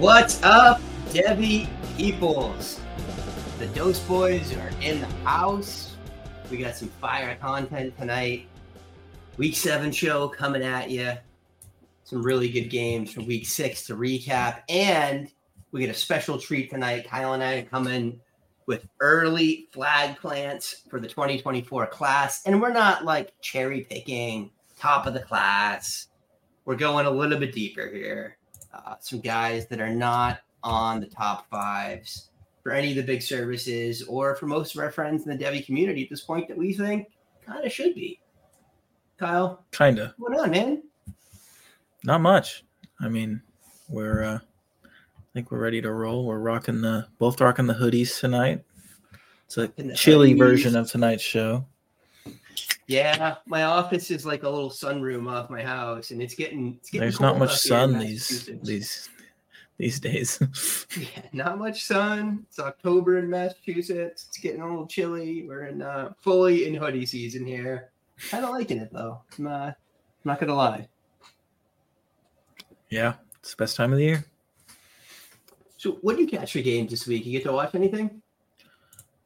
What's up, Devy peoples? The Dose Boys are in the house. We got some fire content tonight. Week seven show coming at you. Some really good games from week six to recap. And we get a special treat tonight. Kyle and I are coming with early flag plants for the 2024 class. And we're not like cherry picking top of the class. We're going a little bit deeper here. Uh, some guys that are not on the top fives for any of the big services or for most of our friends in the Devy community at this point that we think kind of should be. Kyle, Kinda. what on, man? Not much. I mean, we're uh I think we're ready to roll. We're rocking the both rocking the hoodies tonight. It's a chilly hoodies. version of tonight's show. Yeah, my office is like a little sunroom off my house, and it's getting it's getting. There's not much up here in sun these these these days. Yeah, not much sun. It's October in Massachusetts. It's getting a little chilly. We're in uh, fully in hoodie season here. Kind of liking it though. I'm, uh, I'm not gonna lie. yeah, it's the best time of the year. So, what did you catch for games this week? You get to watch anything?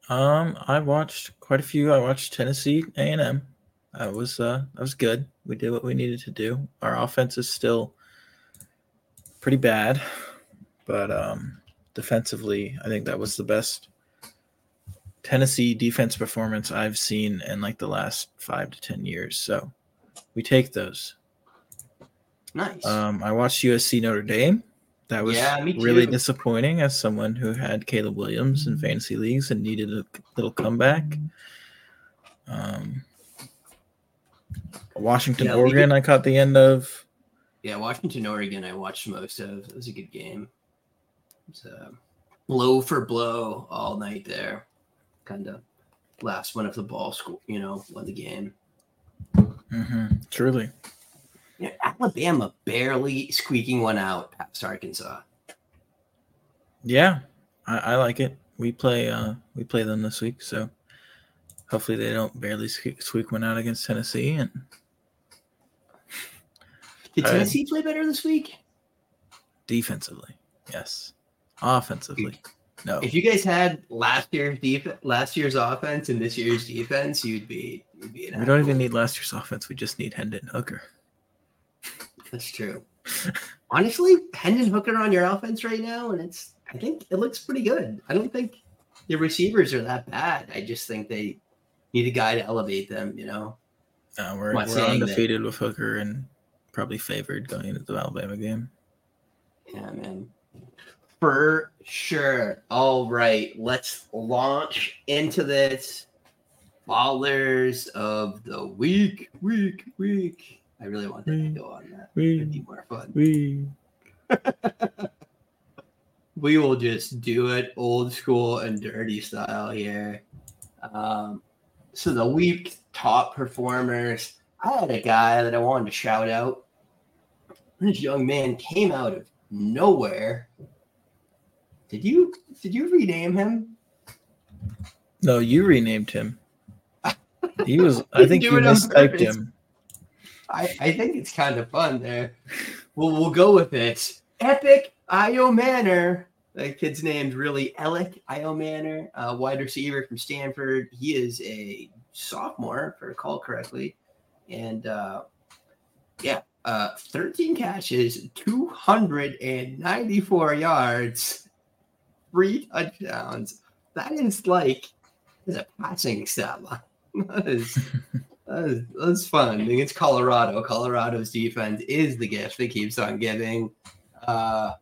Um, I watched quite a few. I watched Tennessee A and M. That was uh that was good. We did what we needed to do. Our offense is still pretty bad, but um defensively, I think that was the best Tennessee defense performance I've seen in like the last five to ten years. So we take those. Nice. Um, I watched USC Notre Dame. That was Yeah, really disappointing as someone who had Caleb Williams in fantasy leagues and needed a little comeback. Um, Washington, Yeah, Oregon, I caught the end of. yeah, Washington, Oregon. I watched most of. It was a good game. It's uh, blow for blow all night there. Kind of last one of the ball school, you know, won the game. Mhm, truly. Yeah, Alabama barely squeaking one out past Arkansas. Yeah, I, I like it. We play uh we play them this week, so hopefully they don't barely squeak, one out against Tennessee. And Did Tennessee play better this week? defensively, yes. Offensively, no. If you guys had last year's def- last year's offense and this year's defense, you'd be you'd be an We don't even need last year's offense. We just need Hendon Hooker. That's true. Honestly, Hendon Hooker on your offense right now, and it's I think it looks pretty good. I don't think the receivers are that bad. I just think they need a guy to elevate them. You know. Uh, we're we're saying that- undefeated with Hooker and probably favored going into the Alabama game. Yeah, man. For sure. All right, let's launch into this. Ballers of the week, week, week. I really want that to go on that. It'd be We more fun. we We will just do it old school and dirty style here. Um, so the week top performers. I had a guy that I wanted to shout out. This young man came out of nowhere. Did you did you rename him? no, you renamed him. He was. I think you mistyped him. I, I think it's kind of fun there. Well, we'll go with it. Epic Ayomanor. That kid's name's really Elic Io Manor, a wide receiver from Stanford. He is a sophomore, if I recall correctly. And uh, yeah, uh, 13 catches, 294 yards, three touchdowns. That is like, is a passing stat line. that's fun against Colorado. Colorado's defense is the gift that keeps on giving. Uh,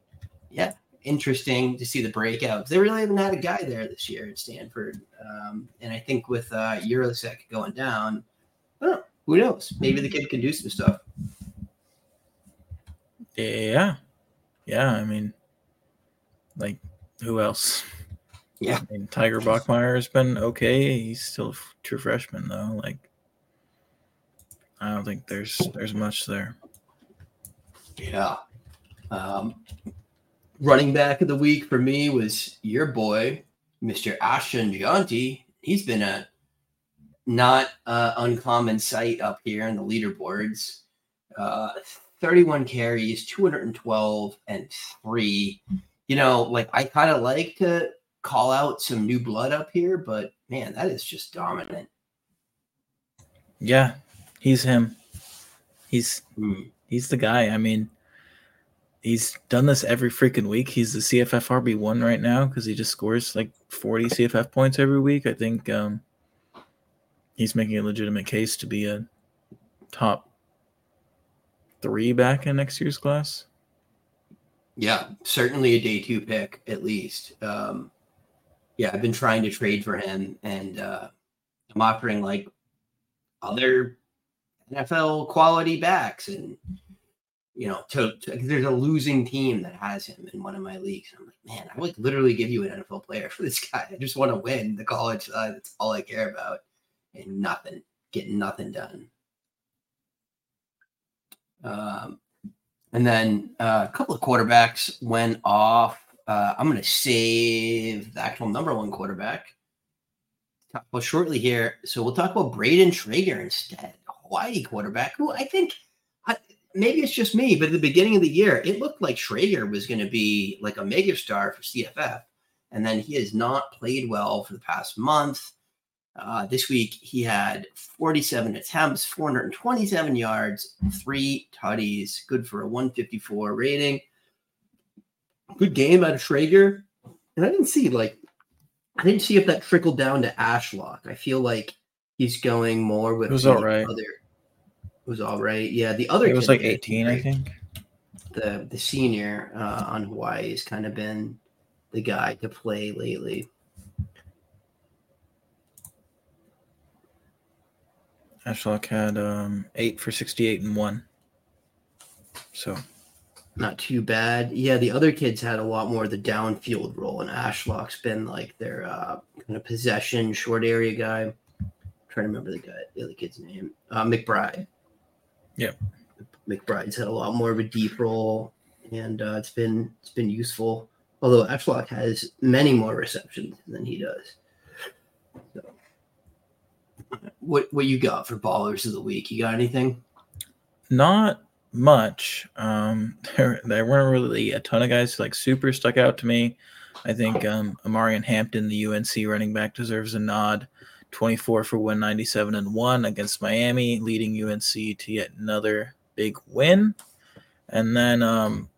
yeah, interesting to see the breakouts. They really haven't had a guy there this year at Stanford, um, and I think with uh, Yurosek going down, I know, who knows? Maybe the kid can do some stuff. Yeah, yeah. I mean, like, who else? Yeah. I mean, Tiger Bachmeier has been okay. He's still a true freshman though. Like, I don't think there's there's much there. Yeah. Um, running back of the week for me was your boy, Mr. Ashton Jeanty. He's been a not uh, uncommon sight up here in the leaderboards. Uh, 31 carries, 212 and three. You know, like I kind of like to call out some new blood up here, but man, that is just dominant. Yeah, he's him. He's Mm. he's the guy. I mean, he's done this every freaking week. He's the CFF RB one right now because he just scores like 40 CFF points every week. I think um, he's making a legitimate case to be a top three back in next year's class. Yeah, certainly a day two pick at least. Um, yeah, I've been trying to trade for him, and uh, I'm offering like other NFL quality backs, and you know, to, to- there's a losing team that has him in one of my leagues. I'm like, man, I would literally give you an NFL player for this guy. I just want to win the college. That's all I care about, and nothing, getting nothing done. Um, and then uh, a couple of quarterbacks went off. Uh, I'm going to save the actual number one quarterback. Talk about shortly here. So we'll talk about Brayden Schager instead, Hawaii quarterback, who I think I, maybe it's just me, but at the beginning of the year, it looked like Schager was going to be like a megastar for CFF. And then he has not played well for the past month. Uh, this week, he had 47 attempts, 427 yards, three tutties, good for a 154 rating. Good game out of Schager. And I didn't see like I didn't see if that trickled down to Ashlock. I feel like he's going more with It was all right. Other, it was all right. Yeah, the other It was like 18, I think. The the senior uh, on Hawaii has kind of been the guy to play lately. Ashlock had um, eight for 68 and one. So Not too bad. Yeah, the other kids had a lot more of the downfield role, and Ashlock's been like their uh, kind of possession, short area guy. I'm trying to remember the guy, the other kid's name, uh, McBride. Yep. McBride's had a lot more of a deep role, and uh, it's been it's been useful. Although Ashlock has many more receptions than he does. So, what what you got for ballers of the week? You got anything? not much. Um, there there weren't really a ton of guys like super stuck out to me. I think um, Omarion Hampton, the UNC running back, deserves a nod. 24 for 197 and one against Miami, leading UNC to yet another big win. And then um,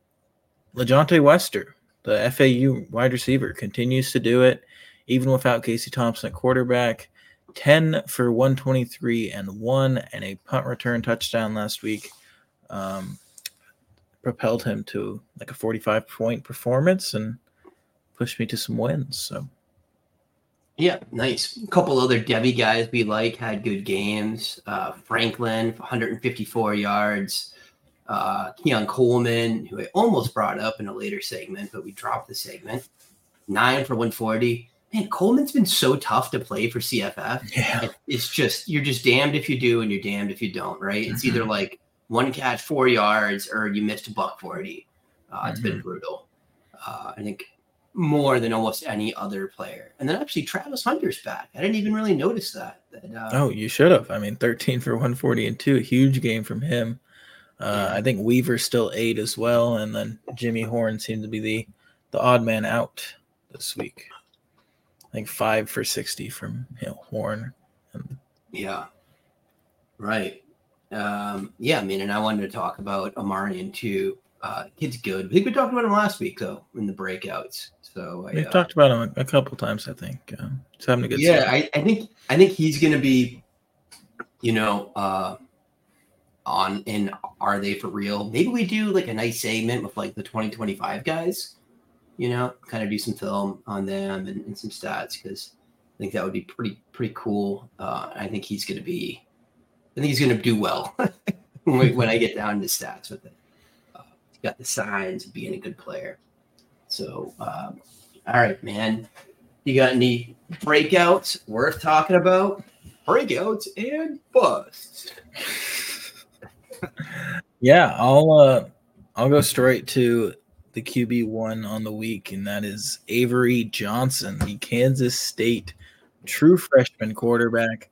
LaJohntay Wester, the FAU wide receiver, continues to do it, even without Casey Thompson at quarterback. 10 for 123 and one, and a punt return touchdown last week um, propelled him to like a 45 point performance and pushed me to some wins. So Yeah, nice. A couple other Devy guys we like had good games. Uh, Franklin, 154 yards. Uh, Keon Coleman, who I almost brought up in a later segment, but we dropped the segment. Nine for 140. Man, Coleman's been so tough to play for CFF. yeah, It's just you're just damned if you do and you're damned if you don't, right? It's either like one catch, four yards, or you missed a buck 40. Uh, It's been brutal. Uh, I think more than almost any other player. And then actually Travis Hunter's back. I didn't even really notice that. that uh, oh, you should have. I mean, 13 for 140 and two, huge game from him. Uh. I think Weaver still eight as well, and then Jimmy Horn seemed to be the the odd man out this week. I think five for 60 from you know, Horn. And Yeah. Right. Um, yeah, I mean, and I wanted to talk about Omarion too. Uh, kid's good. I think we talked about him last week though in the breakouts. So we've uh, talked about him a, a couple times, I think. Um, he's having a good yeah. I, I think I think he's gonna be, you know, uh on in are they for real? Maybe we do like a nice segment with like the 2025 guys, you know, kind of do some film on them and, and some stats because I think that would be pretty pretty cool. Uh I think he's gonna be I think he's gonna do well when, when I get down to stats with it. Uh, got the signs of being a good player. So um, all right, man. You got any breakouts worth talking about? Breakouts and busts. Yeah, I'll uh I'll go straight to the QB one on the week, and that is Avery Johnson, the Kansas State true freshman quarterback.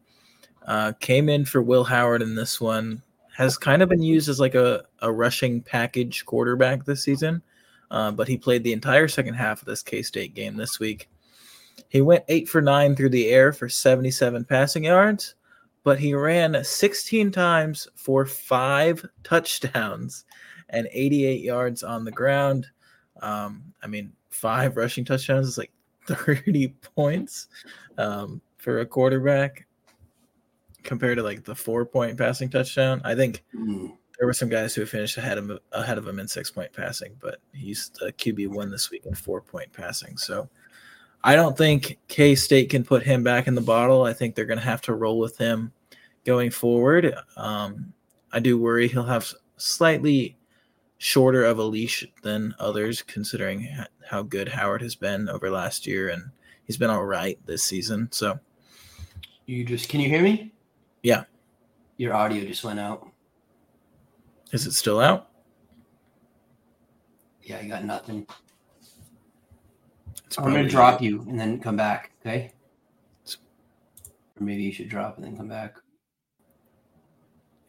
Uh, came in for Will Howard in this one, has kind of been used as like a, a rushing package quarterback this season, uh, but he played the entire second half of this K State game this week. He went eight for nine through the air for 77 passing yards, but he ran 16 times for five touchdowns and 88 yards on the ground. Um, I mean, five rushing touchdowns is like 30 points um, for a quarterback compared to like the four point passing touchdown. I think mm. There were some guys who finished ahead of ahead of him in six point passing, but he's the QB one this week in four point passing. So I don't think K State can put him back in the bottle. I think they're going to have to roll with him going forward. Um, I do worry he'll have slightly shorter of a leash than others, considering how good Howard has been over last year, and he's been all right this season. So, you just can you hear me? Yeah. Your audio just went out. Is it still out? Yeah, I got nothing. I'm gonna drop you and then come back. Okay. Or maybe you should drop and then come back.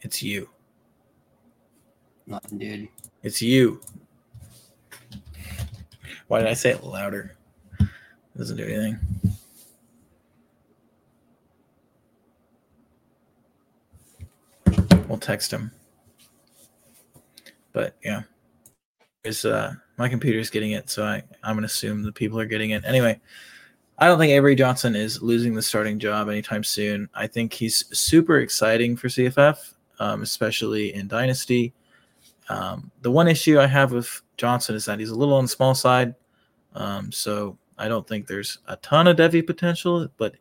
It's you. Nothing, dude. It's you. Why did I say it louder? It doesn't do anything. We'll text him. But yeah. Is uh my computer's getting it, so I, I'm gonna assume the people are getting it. Anyway, I don't think Avery Johnson is losing the starting job anytime soon. I think he's super exciting for CFF, um, especially in Dynasty. Um, the one issue I have with Johnson is that he's a little on the small side. Um, so I don't think there's a ton of Devy potential, but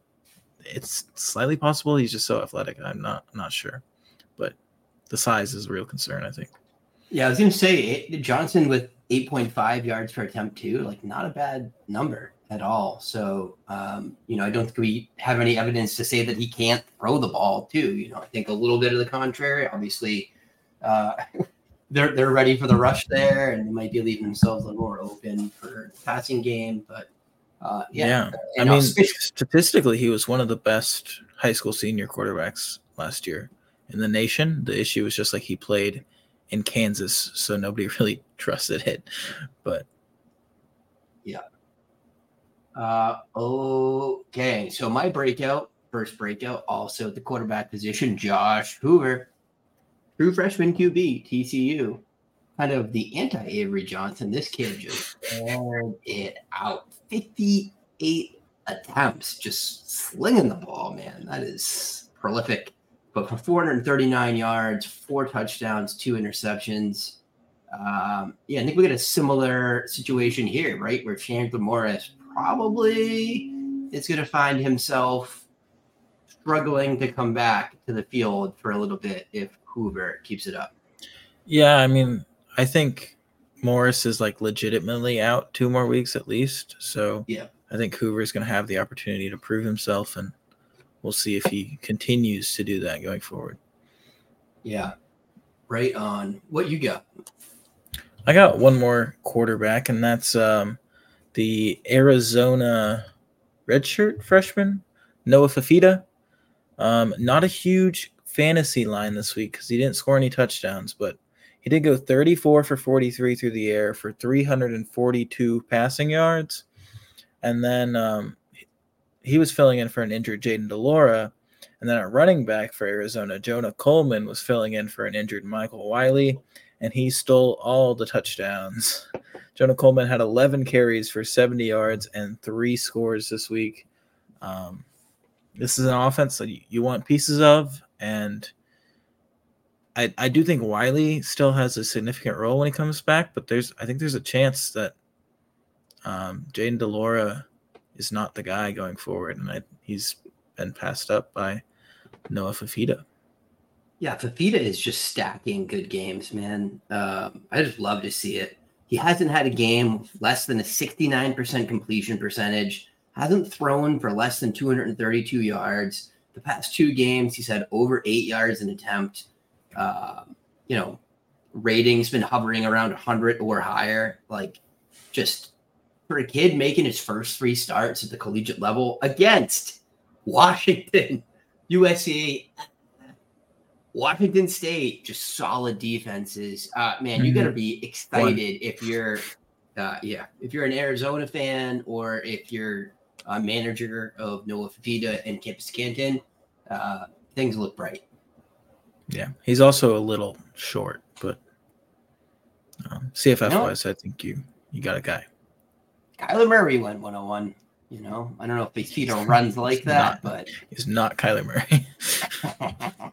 it's slightly possible he's just so athletic. I'm not not sure, but the size is a real concern. I think. Yeah, I was gonna say Johnson with 8.5 yards per attempt too, like not a bad number at all. So um, you know, I don't think we have any evidence to say that he can't throw the ball too. You know, I think a little bit of the contrary. Obviously, uh, they're they're ready for the rush there, and they might be leaving themselves a little more open for passing game. But uh, yeah, yeah. I mean, statistically, he was one of the best high school senior quarterbacks last year in the nation. The issue was just like he played in Kansas, so nobody really trusted it. But yeah. Uh, okay, so my breakout, first breakout, also the quarterback position, Josh Hoover True freshman QB, TCU. Kind of the anti Avery Johnson. This kid just aired it out. 58 attempts, just slinging the ball, man. That is prolific. But for 439 yards, four touchdowns, two interceptions. Um, yeah, I think we got a similar situation here, right? Where Chandler Morris probably is going to find himself struggling to come back to the field for a little bit if Hoover keeps it up. Yeah, I mean, I think Morris is like legitimately out two more weeks at least. So yeah, I think Hoover is going to have the opportunity to prove himself, and we'll see if he continues to do that going forward. Yeah, right on. What you got? I got one more quarterback, and that's um, the Arizona redshirt freshman Noah Fifita. Um, not a huge fantasy line this week because he didn't score any touchdowns, but he did go 34 for 43 through the air for 342 passing yards. And then um, he was filling in for an injured Jayden de Laura. And then at running back for Arizona, Jonah Coleman was filling in for an injured Michael Wiley, and he stole all the touchdowns. Jonah Coleman had 11 carries for 70 yards and three scores this week. Um, this is an offense that you want pieces of, and I I do think Wiley still has a significant role when he comes back, but there's I think there's a chance that um, Jayden de Laura is not the guy going forward, and I, he's been passed up by Noah Fifita. Yeah, Fifita is just stacking good games, man. Um, I just love to see it. He hasn't had a game with less than a 69% completion percentage, hasn't thrown for less than 232 yards the past two games, he's had over eight yards an attempt. Uh, you know, ratings been hovering around 100 or higher. Like, just for a kid making his first three starts at the collegiate level against Washington, USC, Washington State, just solid defenses. Uh, man, you got to Mm-hmm. be excited if you're, uh, yeah, if you're an Arizona fan or if you're a manager of Noah Fifita and Campus Canton. Uh, things look bright. Yeah, he's also a little short, but um, CFF No. I think you you got a guy. Kyler Murray went 101. You know, I don't know if are runs like that, but He's not Kyler Murray.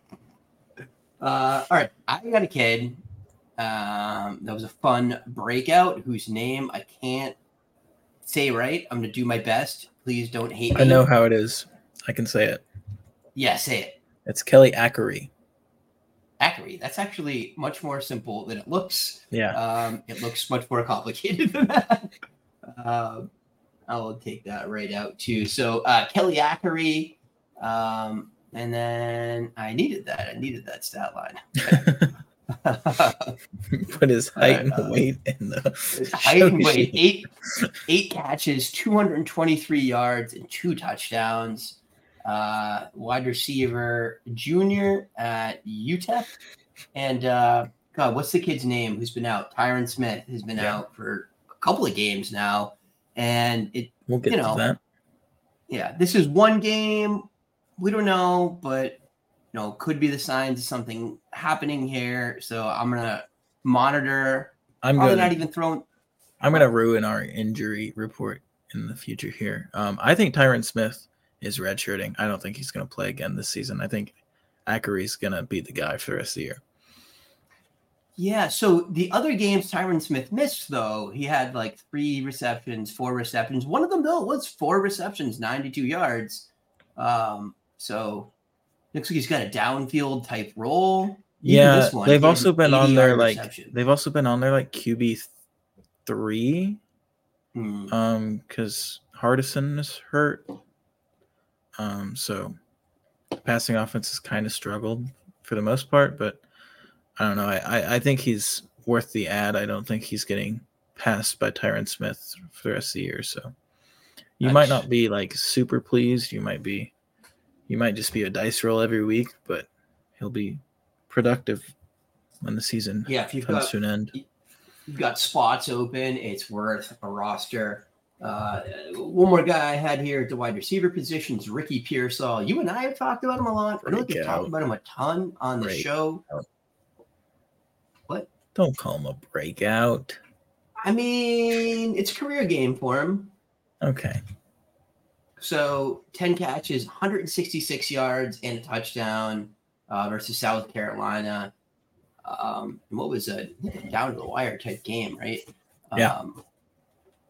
uh, all right, I got a kid. Um, that was a fun breakout whose name I can't say right. I'm gonna do my best. Please don't hate me. I know how it is. I can say it. Yeah, say it. It's Kelly Ackery. Ackery. That's actually much more simple than it looks. Yeah. Um, it looks much more complicated than that. Um, I'll take that right out too. So uh, Kelly Ackery, um, and then I needed that. I needed that stat line. Put his height and Uh, weight in the height and weight, eight eight catches, 223 yards, and two touchdowns. Uh, wide receiver junior at UTEP. And uh, God, what's the kid's name who's been out? Tyrin Smith has been Yeah. out for couple of games now. And it, We'll get you to know, that. yeah, this is one game. We don't know, but you know, could be the signs of something happening here. So I'm gonna monitor. I'm Probably gonna not even throwing. I'm gonna ruin our injury report in the future here. Um, I think Tyrin Smith is redshirting. I don't think he's gonna play again this season. I think Ackery's gonna be the guy for the rest of the year. Yeah. So the other games Tyrin Smith missed, though, he had like three receptions, four receptions. One of them, though, was four receptions, 92 yards. Um, so looks like he's got a downfield type role. Even Yeah, this one, they've also been on 80 their like reception. they've also been on their like QB three Hmm. um because Hardison is hurt. Um, so the passing offense has kind of struggled for the most part, but I don't know. I, I think he's worth the ad. I don't think he's getting passed by Tyrin Smith for the rest of the year. So you might not be like super pleased. You might be, you might just be a dice roll every week, but he'll be productive when the season Yeah, if you've comes got to an end. you've got spots open, it's worth a roster. Uh, one more guy I had here at the wide receiver positions, Ricky Pearsall. You and I have talked about him a lot. I don't think we've talked about him a ton on the show. Don't call him a breakout. I mean, it's a career game for him. Okay. So 10 catches, 166 yards, and a touchdown uh, versus South Carolina. Um, what was a down to the wire type game, right? Yeah. Um,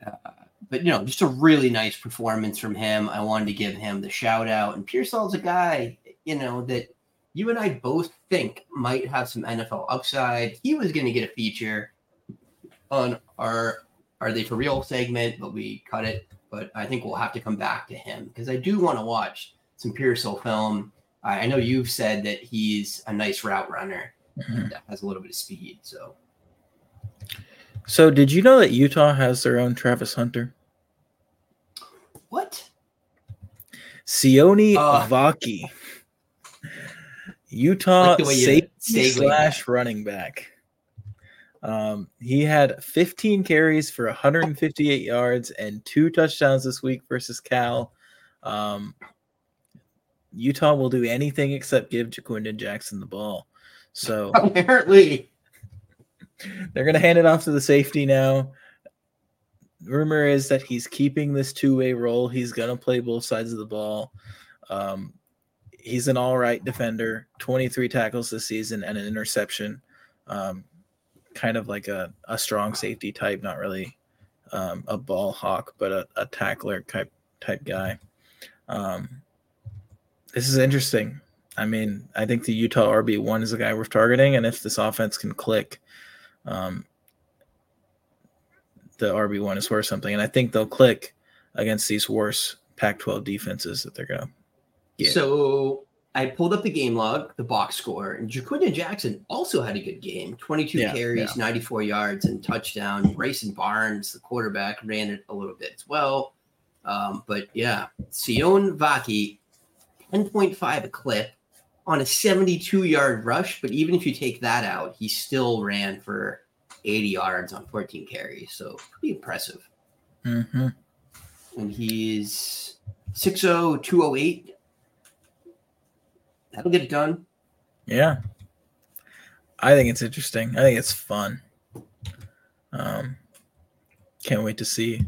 uh, but you know, just a really nice performance from him. I wanted to give him the shout out. And Pearsall's a guy, you know, that you and I both think might have some NFL upside. He was going to get a feature on our "Are They for Real" segment, but we cut it. But I think we'll have to come back to him because I do want to watch some Pearsall film. I I know you've said that he's a nice route runner Mhm. that has a little bit of speed. So So, did you know that Utah has their own Travis Hunter? what? Sione Uh. Vaki. Utah Like the way you safety slash running back. Um, he had 15 carries for 158 yards and two touchdowns this week versus Cal. Um, Utah will do anything except give Ja'Quinden Jackson the ball. So Apparently, they're going to hand it off to the safety now. Rumor is that he's keeping this two way role. He's going to play both sides of the ball. Um, he's an all right defender, 23 tackles this season and an interception. Um, kind of like a, a strong safety type, not really um, a ball hawk, but a, a tackler type type guy. Um, this is interesting. I mean, I think the Utah RB one is the guy worth targeting, and if this offense can click, um, the RB one is worth something. And I think they'll click against these worse Pac-12 defenses that they're gonna. Yeah. so I pulled up the game log, the box score, and Ja'Quinden Jackson also had a good game 22 Yeah, carries, 94 yards, and touchdown. Bryson Barnes, the quarterback, ran it a little bit as well. Um, but yeah, Sione Vaki, 10.5 a clip, on a 72 yard rush, but even if you take that out, he still ran for 80 yards on 14 carries. So pretty impressive. Mm-hmm. And he's 6'0, 208. That'll get it done. Yeah. I think it's interesting. I think it's fun. Um, can't wait to see.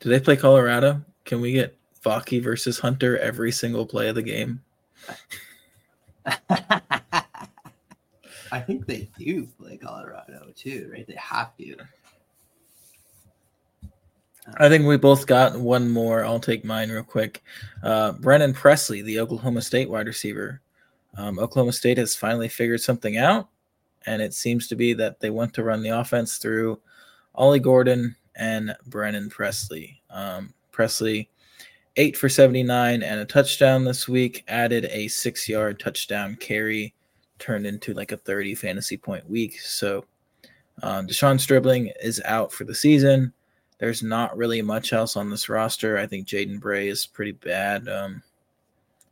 Do they play Colorado? Can we get Vaki versus Hunter every single play of the game? I think they do play Colorado too, right? They have to. I think we both got one more. I'll take mine real quick. Uh, Brennan Presley, the Oklahoma State wide receiver. Um, Oklahoma State has finally figured something out, and it seems to be that they want to run the offense through Ollie Gordon and Brennan Presley. Um, Presley, eight for 79 and a touchdown this week, added a six yard touchdown carry, turned into like a 30 fantasy point week. So um, De'Zhaun Stribling is out for the season. There's not really much else on this roster. I think Jaden Bray is pretty bad. Um,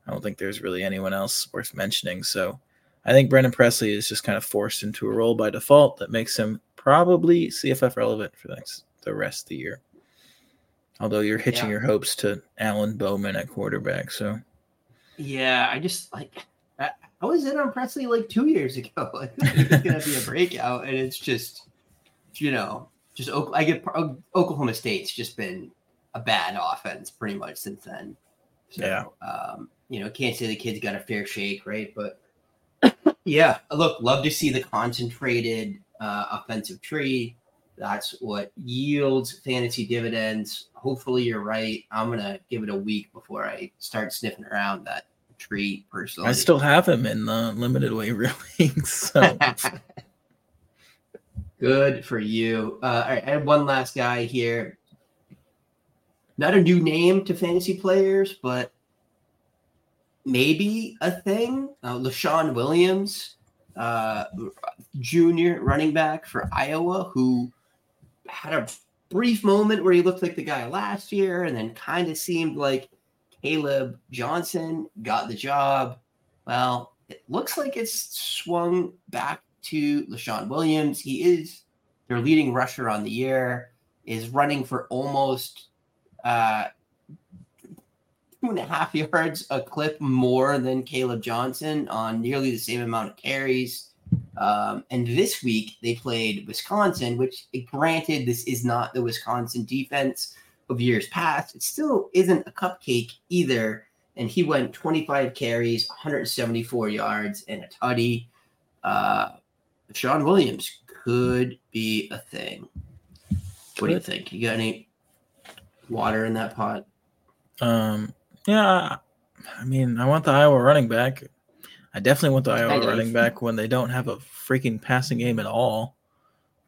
I don't think there's really anyone else worth mentioning. So I think Brennan Presley is just kind of forced into a role by default that makes him probably CFF relevant for the next the rest of the year. Although you're hitching yeah. your hopes to Alan Bowman at quarterback, so yeah, I just like I, I was in on Presley like two years ago. Think it's gonna be a breakout, and it's just you know just I get Oklahoma State's just been a bad offense pretty much since then. So, yeah. Um, you know, can't say the kid's got a fair shake, right? But yeah, look, love to see the concentrated uh, offensive tree. That's what yields fantasy dividends. Hopefully, you're right. I'm gonna give it a week before I start sniffing around that tree. Personally, I still have him in the limited way league. So Good for you. Uh, all right, I have one last guy here. Not a new name to fantasy players, but maybe a thing. Uh, Leshon Williams, uh, junior running back for Iowa, who had a brief moment where he looked like the guy last year and then kind of seemed like Caleb Johnson got the job. Well, it looks like it's swung back to Leshon Williams. He is their leading rusher on the year, is running for almost uh, two and a half yards a clip more than Caleb Johnson on nearly the same amount of carries. Um, and this week they played Wisconsin, which, granted, this is not the Wisconsin defense of years past. It still isn't a cupcake either. And he went 25 carries, 174 yards, and a tutty. Uh, Sean Williams could be a thing. What do you think? You got any water in that pot? Um, yeah. I mean, I want the Iowa running back. I definitely want the Iowa running back when they don't have a freaking passing game at all.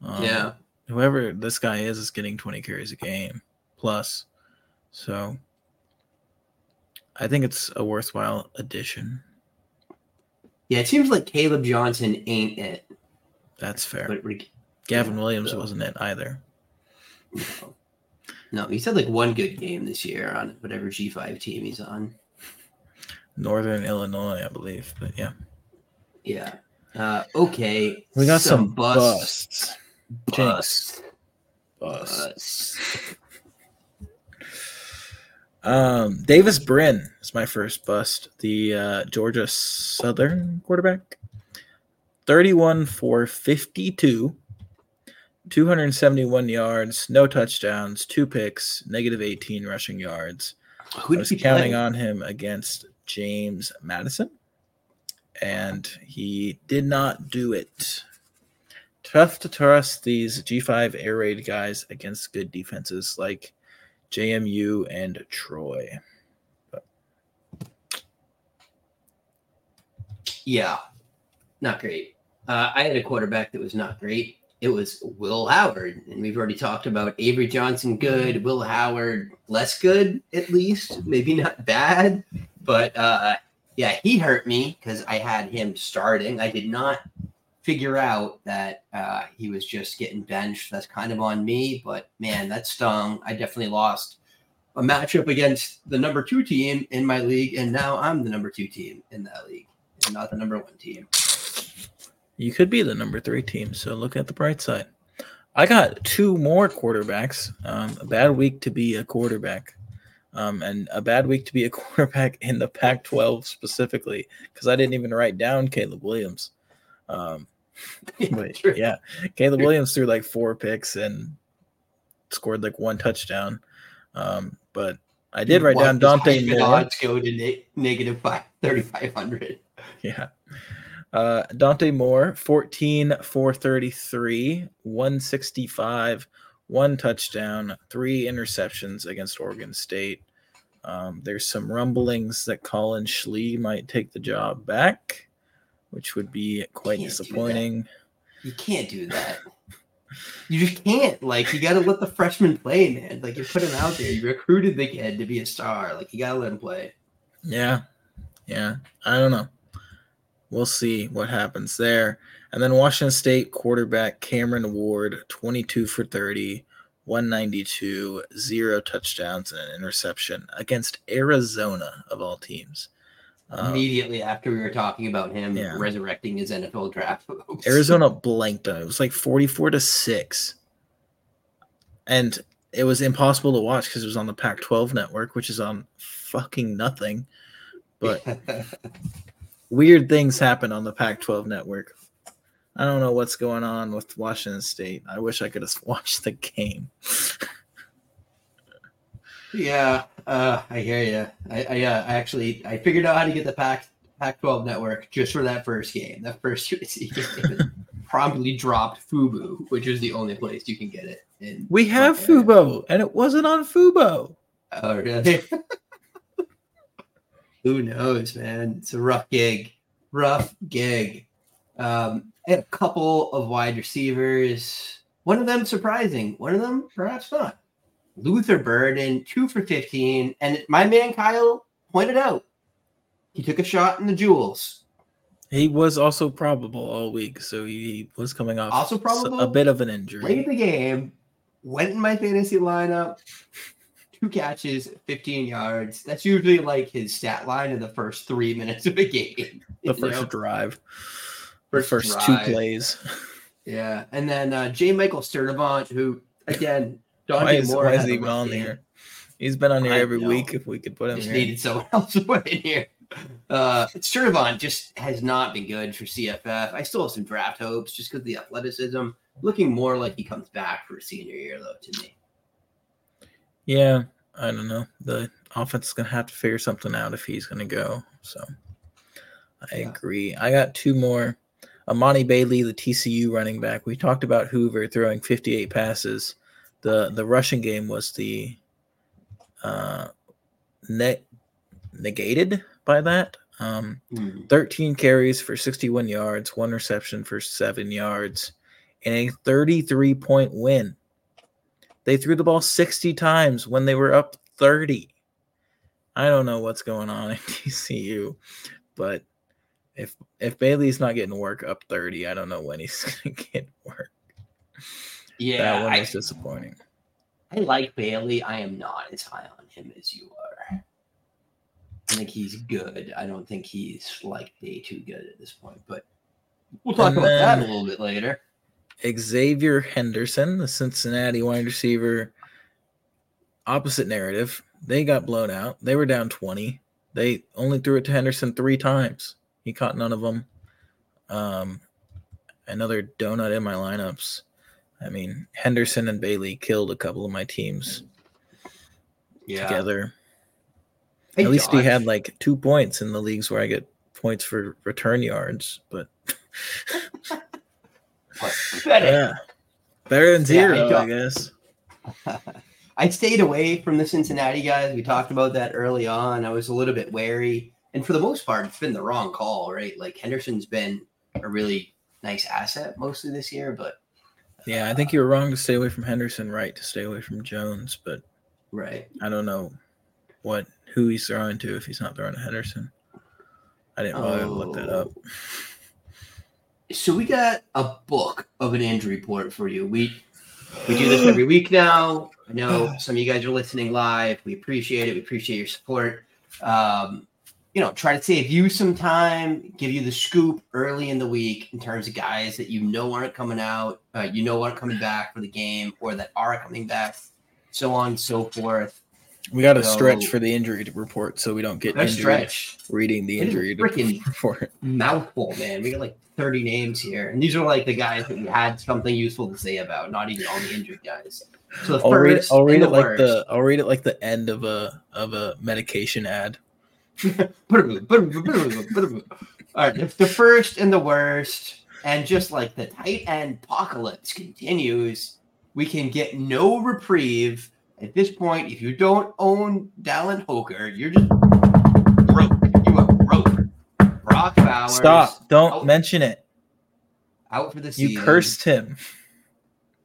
Um, yeah. Whoever this guy is is getting 20 carries a game plus. So I think it's a worthwhile addition. Yeah, it seems like Caleb Johnson ain't it. That's fair. But Gavin yeah, Williams so. wasn't it either. No. no, he's had like one good game this year on whatever G5 team he's on. Northern Illinois, I believe. But yeah. Yeah. Uh, okay. We got some, some busts. Busts. Busts. busts. um, Davis Brin is my first bust. The uh, Georgia Southern quarterback. 31 for 52, 271 yards, no touchdowns, two picks, negative 18 rushing yards. Who I was counting play? on him against James Madison, and he did not do it. Tough to trust these G5 air raid guys against good defenses like JMU and Troy. But. Yeah, not great. Uh, I had a quarterback that was not great. It was Will Howard, and we've already talked about Avery Johnson, good. Will Howard, less good, at least, maybe not bad, but uh, yeah, he hurt me because I had him starting. I did not figure out that uh, he was just getting benched. That's kind of on me, but man, that stung. I definitely lost a matchup against the number two team in my league, and now I'm the number two team in that league, and not the number one team. You could be the number three team, so look at the bright side. I got two more quarterbacks. Um, a bad week to be a quarterback, um, and a bad week to be a quarterback in the Pac-12 specifically, because I didn't even write down Caleb Williams. Um, but yeah, Caleb Williams threw like four picks and scored like one touchdown. Um, but I did write down Dante Moore. Odds go to ne- negative five, 3,500. Yeah. Uh, Dante Moore, 14 433, 165, one touchdown, three interceptions against Oregon State. Um, there's some rumblings that Collin Schlee might take the job back, which would be quite Can't do that. disappointing. You can't do that. You just can't. Like, you got to let the freshman play, man. Like, you put him out there. You recruited the kid to be a star. Like, you got to let him play. Yeah. Yeah. I don't know. We'll see what happens there. And then Washington State quarterback Cameron Ward, 22 for 30, 192, zero touchdowns and an interception against Arizona of all teams. Um, Immediately after we were talking about him yeah. resurrecting his NFL draft. Arizona blanked them. It was like 44 to 6. And it was impossible to watch because it was on the Pac 12 network, which is on fucking nothing. But weird things happen on the Pac 12 network. I don't know what's going on with Washington State. I wish I could have watched the game. yeah, uh, I hear you. I, I, uh, I actually I figured out how to get the Pac Pac-12 network just for that first game. That first game promptly dropped Fubo, which is the only place you can get it. We have. Fubo, and it wasn't on Fubo. Oh, really? Who knows, man? It's a rough gig. Rough gig. Um, a couple of wide receivers. One of them surprising. One of them perhaps not. Luther Burden, two for 15. And my man Kyle pointed out he took a shot in the jewels. He was also probable all week, so he was coming off Also probable? a bit of an injury. Late in the game, went in my fantasy lineup, two catches, 15 yards. That's usually like his stat line in the first three minutes of a game. The first know? drive, First the first drive. two plays. Yeah, and then uh, J. Michael Sturdivant, who again, Why is, Moore why is he a even rough on game. here? He's been on here every week. If we could put him Just here, needed someone else to put in here. Uh, Sturdivant just has not been good for CFF. I still have some draft hopes just because the athleticism. Looking more like he comes back for a senior year though to me. Yeah, I don't know. The offense is gonna have to figure something out if he's gonna go. So I Yeah. agree. I got two more. Emani Bailey, the TCU running back. We talked about Hoover throwing 58 passes. The the rushing game was the uh ne- negated by that. Um Hmm. 13 carries for 61 yards, one reception for seven yards, and a 33 point win. They threw the ball 60 times when they were up 30. I don't know what's going on at TCU, but if if Bailey's not getting work up 30, I don't know when he's gonna get work. Yeah, that one I, was disappointing. I like Bailey. I am not as high on him as you are. I think he's good. I don't think he's like day two good at this point, but we'll talk And about that a little bit later. Xzavier Henderson, the Cincinnati wide receiver, opposite narrative. They got blown out. They were down 20. They only threw it to Henderson three times. He caught none of them. Um, another donut in my lineups. I mean, Henderson and Bailey killed a couple of my teams Yeah. together. Hey, At least he had like two points in the leagues where I get points for return yards, but Better. yeah, better than zero, hey, I Josh. guess. I stayed away from the Cincinnati guys. We talked about that early on. I was a little bit wary. And for the most part, it's been the wrong call, right? Like Henderson's been a really nice asset mostly this year, but Yeah, I think you were wrong to stay away from Henderson, right to stay away from Jones, but right. I don't know what who he's throwing to if he's not throwing to Henderson. I didn't bother to look that up. Oh. So we got a book of an injury report for you. We We do this every week now. I know some of you guys are listening live. We appreciate it. We appreciate your support. Um, you know, try to save you some time, give you the scoop early in the week in terms of guys that you know aren't coming out, uh, you know aren't coming back for the game, or that are coming back, so on and so forth. We got to So- stretch for the injury report so we don't get injured stretch. reading the It injury freaking- report. Mouthful, man. We got like 30 names here. And these are like the guys that we had something useful to say about, not even all the injured guys. So the I'll read, first I'll read it like worst- the I'll read it like the end of a of a medication ad. All right, the, the first and the worst, and just like the tight end apocalypse continues, we can get no reprieve at this point. If you don't own Dallin Holker, you're just broke. You are broke. Brock Bowers Stop! Don't out, mention it. out for the season. You cursed him.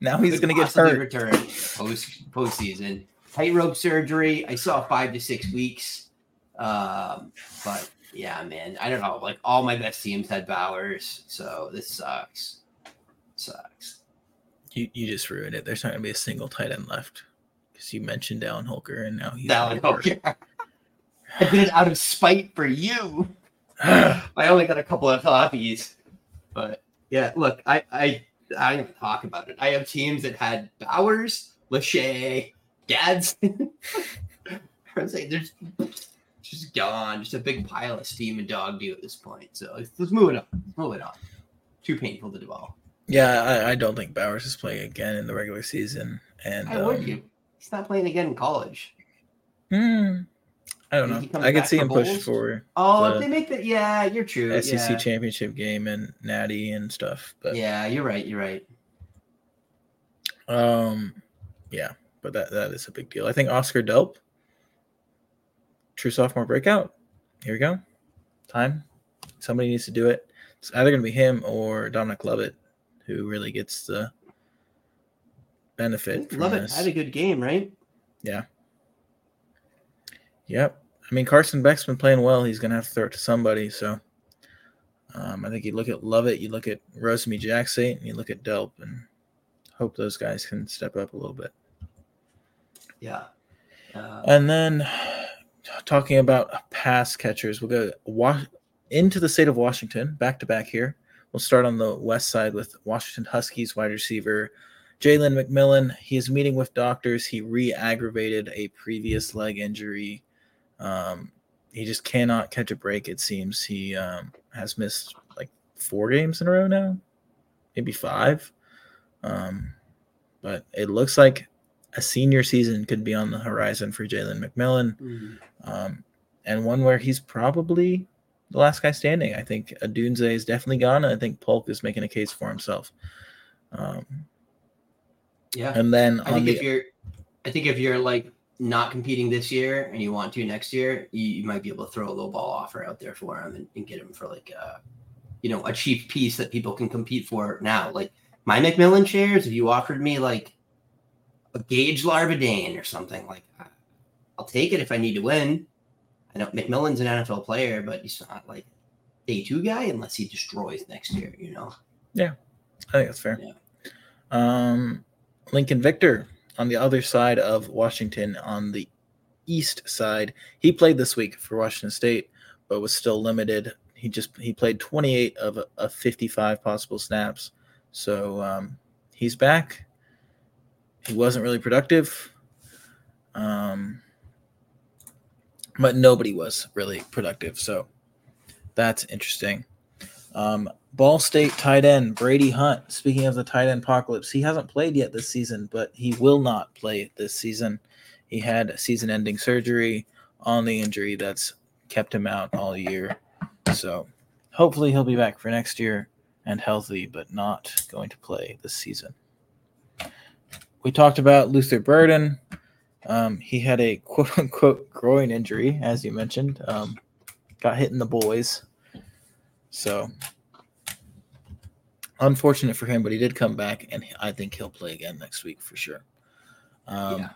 Now he's gonna get possibly hurt. Return post postseason. Tightrope surgery. I saw five to six weeks. Um, but yeah, man, I don't know. Like all my best teams had Bowers, so this sucks. Sucks. You you just ruined it. There's not gonna be a single tight end left because you mentioned Dallin Holker and now he's get Hooker. I did it out of spite for you. I only got a couple of copies, but yeah, look, I I I don't talk about it. I have teams that had Bowers, Lachey, Gadsden. I was like, there's just gone, just a big pile of steam and dog do at this point. So let's, let's move it on. Let's move it on. Too painful to dwell. yeah, I, I don't think Bowers is playing again in the regular season. And would um, you? He's not playing again in college. hmm, I don't know. I could see him push for Oh, The if they make that, yeah, you're true. SEC yeah. championship game and Natty and stuff. But yeah, you're right. You're right. Um, yeah, but that that is a big deal. I think Oscar Delp, true sophomore breakout. Here we go. Time. Somebody needs to do it. It's either going to be him or Dominic Lovett, who really gets the benefit. Love it. Had a good game, right? Yeah. Yep. I mean, Carson Beck's been playing well. He's going to have to throw it to somebody. So um, I think you look at Lovett, you look at Rosemy Jackson, and you look at Delp, and hope those guys can step up a little bit. Yeah. Uh, And then talking about pass catchers, we'll go wa- into the state of Washington, back to back here. We'll start on the west side with Washington Huskies wide receiver Jalen McMillan. He is meeting with doctors. He re aggravated a previous leg injury. Um, he just cannot catch a break, it seems. He um, has missed like four games in a row now, maybe five. Um, but it looks like a senior season could be on the horizon for Jalen McMillan, mm, um, and one where he's probably the last guy standing. I think Odunze is definitely gone. And I think Polk is making a case for himself. Um, yeah. and then I think if you're, I think if you're like not competing this year and you want to next year, you, you might be able to throw a low ball offer out there for him and, and get him for like a, you know, a cheap piece that people can compete for now. Like my McMillan shares, if you offered me like a Gage Larvadain or something, like I'll take it if I need to win. I know McMillan's an NFL player, but he's not like day two guy unless he destroys next year. You know. Yeah. I think that's fair. Yeah. Um, Lincoln Victor on the other side of Washington on the east side. He played this week for Washington State, but was still limited. He just he played 28 of, of 55 possible snaps. So um, he's back. He wasn't really productive. Um, but nobody was really productive. So that's interesting. Um, Ball State tight end Brady Hunt. Speaking of the tight end apocalypse, he hasn't played yet this season, but he will not play this season. He had season-ending surgery on the injury that's kept him out all year. So hopefully he'll be back for next year and healthy, but not going to play this season. We talked about Luther Burden. Um, he had a quote unquote groin injury, as you mentioned. Um, got hit in the boys. So unfortunate for him, but he did come back, and I think he'll play again next week for sure. Um, Yeah.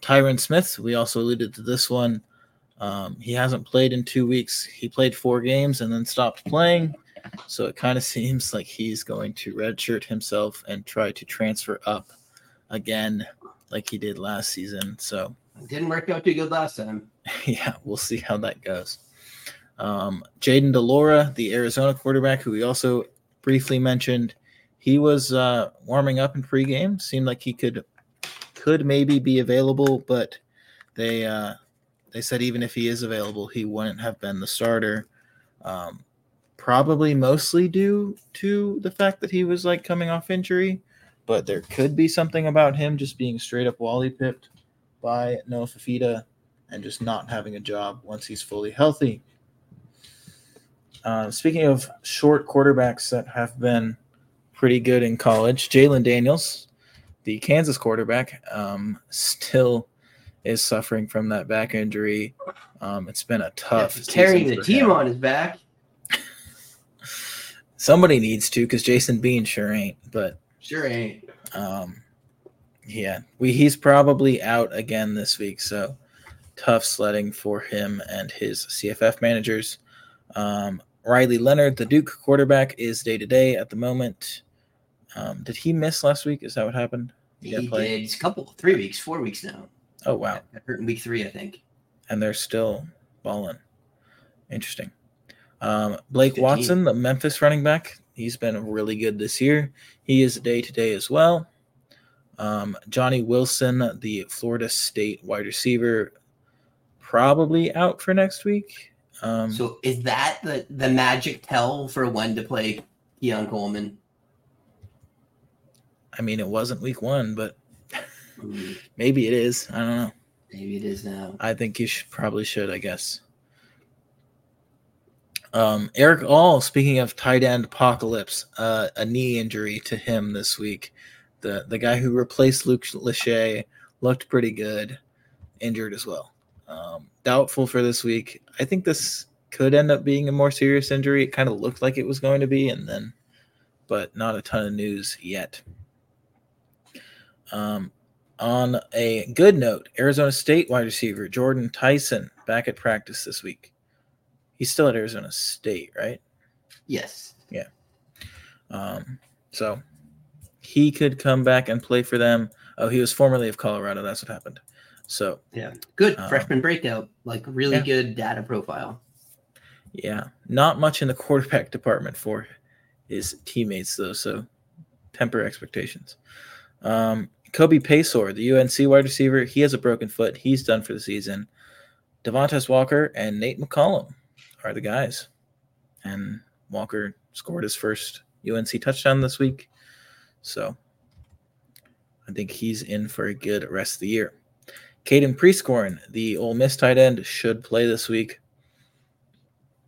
Tyrin Smith, we also alluded to this one. Um, he hasn't played in two weeks. He played four games and then stopped playing. So it kind of seems like he's going to redshirt himself and try to transfer up again, like he did last season. So It didn't work out too good last time. yeah, we'll see how that goes. Um, Jayden de Laura, the Arizona quarterback, who we also briefly mentioned, he was uh, warming up in pregame. Seemed like he could could maybe be available, but they uh, they said even if he is available, he wouldn't have been the starter. Um, probably mostly due to the fact that he was like coming off injury, but there could be something about him just being straight up wally pipped by Noah Fifita and just not having a job once he's fully healthy. Uh, speaking of short quarterbacks that have been pretty good in college, Jalon Daniels, the Kansas quarterback, um, still is suffering from that back injury. Um, it's been a Yeah, tough. he's carrying the team him. on his back. Somebody needs to because Jason Bean sure ain't. But Sure ain't. um, yeah, we he's probably out again this week. So tough sledding for him and his CFF managers. Um, Riley Leonard, the Duke quarterback, is day to day at the moment. Um, did he miss last week? Is that what happened? He got did. It's a couple, three weeks, four weeks now. Oh wow, Got hurt in week three, I think. and they're still balling. Interesting. Um, Blake Good Watson, the Memphis running back, he's been really good this year. He is day to day as well. Um, Johnny Wilson, the Florida State wide receiver, probably out for next week. Um, So is that the the magic tell for when to play Keon Coleman? I mean, it wasn't week one, but Hmm, maybe it is. I don't know. Maybe it is now. I think you should probably should, I guess. Um, Erick All, speaking of tight end apocalypse, uh, a knee injury to him this week. The the guy who replaced Luke Lachey looked pretty good, injured as well. Um, doubtful for this week. I think this could end up being a more serious injury. It kind of looked like it was going to be, and then, but not a ton of news yet. Um, on a good note, Arizona State wide receiver Jordan Tyson back at practice this week. He's still at Arizona State, right? Yes. Yeah. Um, so he could come back and play for them. Oh, he was formerly of Colorado. That's what happened. So Yeah. Good Um, freshman breakout. Like really yeah. good data profile. yeah, not much in the quarterback department for his teammates though. So temper expectations. Um, Kobe Paysour, the UNC wide receiver, he has a broken foot. He's done for the season. Devontae Walker and Nate McCollum are the guys. And Walker scored his first UNC touchdown this week. So I think he's in for a good rest of the year. Caden Prieskorn, the Ole Miss tight end, should play this week.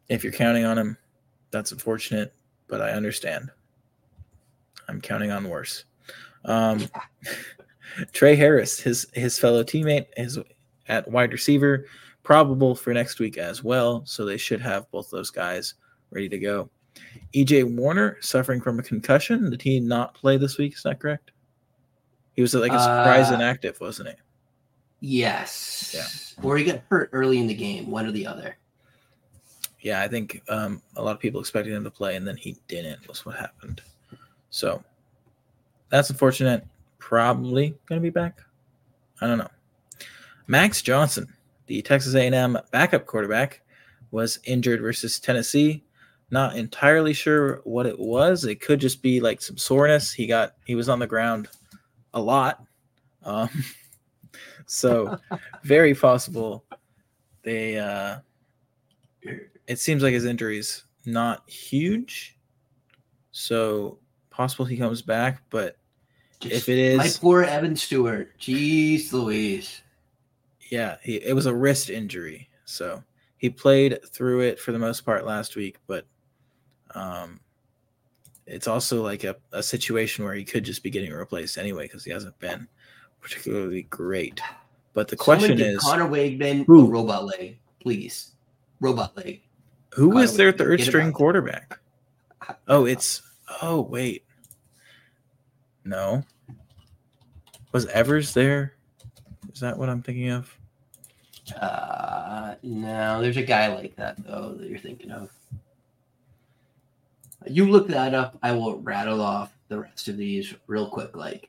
If you're counting on him, that's unfortunate, but I understand. I'm counting on worse. Um, Trey Harris, his his fellow teammate, is at wide receiver, probable for next week as well. So they should have both those guys ready to go. EJ Warner suffering from a concussion. Did he not play this week? Is that correct? He was like a surprise Uh, inactive, wasn't he? Yes. Or he got hurt early in the game, one or the other. Yeah, I think um, a lot of people expected him to play, and then he didn't. Was what happened. So that's unfortunate. Probably going to be back. I don't know. Max Johnson, the Texas A&M backup quarterback, was injured versus Tennessee. Not entirely sure what it was. It could just be like some soreness. He got he was on the ground a lot. Um, so very possible they uh it seems like his injury's not huge. So possible he comes back, but if it is My poor Evan Stewart. Jeez Louise. yeah, he, it was a wrist injury. So he played through it for the most part last week, but um it's also like a, a situation where he could just be getting replaced anyway because he hasn't been particularly great. But the Someone question is Conner Weigman Who? robot leg, please. Robot leg. Who is Kyle their Whitman, third get string it. quarterback? Oh, it's oh wait. No. Was Evers there? Is that what I'm thinking of? Uh, no, there's a guy like that though that you're thinking of. You look that up. I will rattle off the rest of these real quick. Like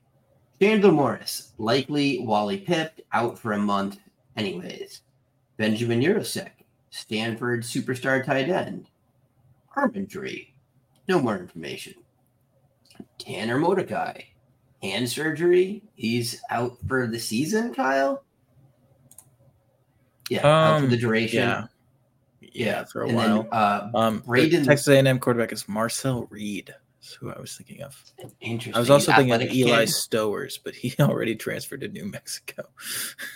Chandler Morris, likely Wally Pipped, out for a month anyways. Benjamin Yurosek, Stanford superstar tight end. Arm injury. No more information. Tanner Mordecai, hand surgery. He's out for the season, Kyle? Yeah, out for Um, the duration. Yeah. Yeah, for a and while. Then, uh, um, Braden- Texas A&M quarterback is Marcel Reed. Who I was thinking of. interesting. I was also thinking of Eli kid. Stowers, but he already transferred to New Mexico.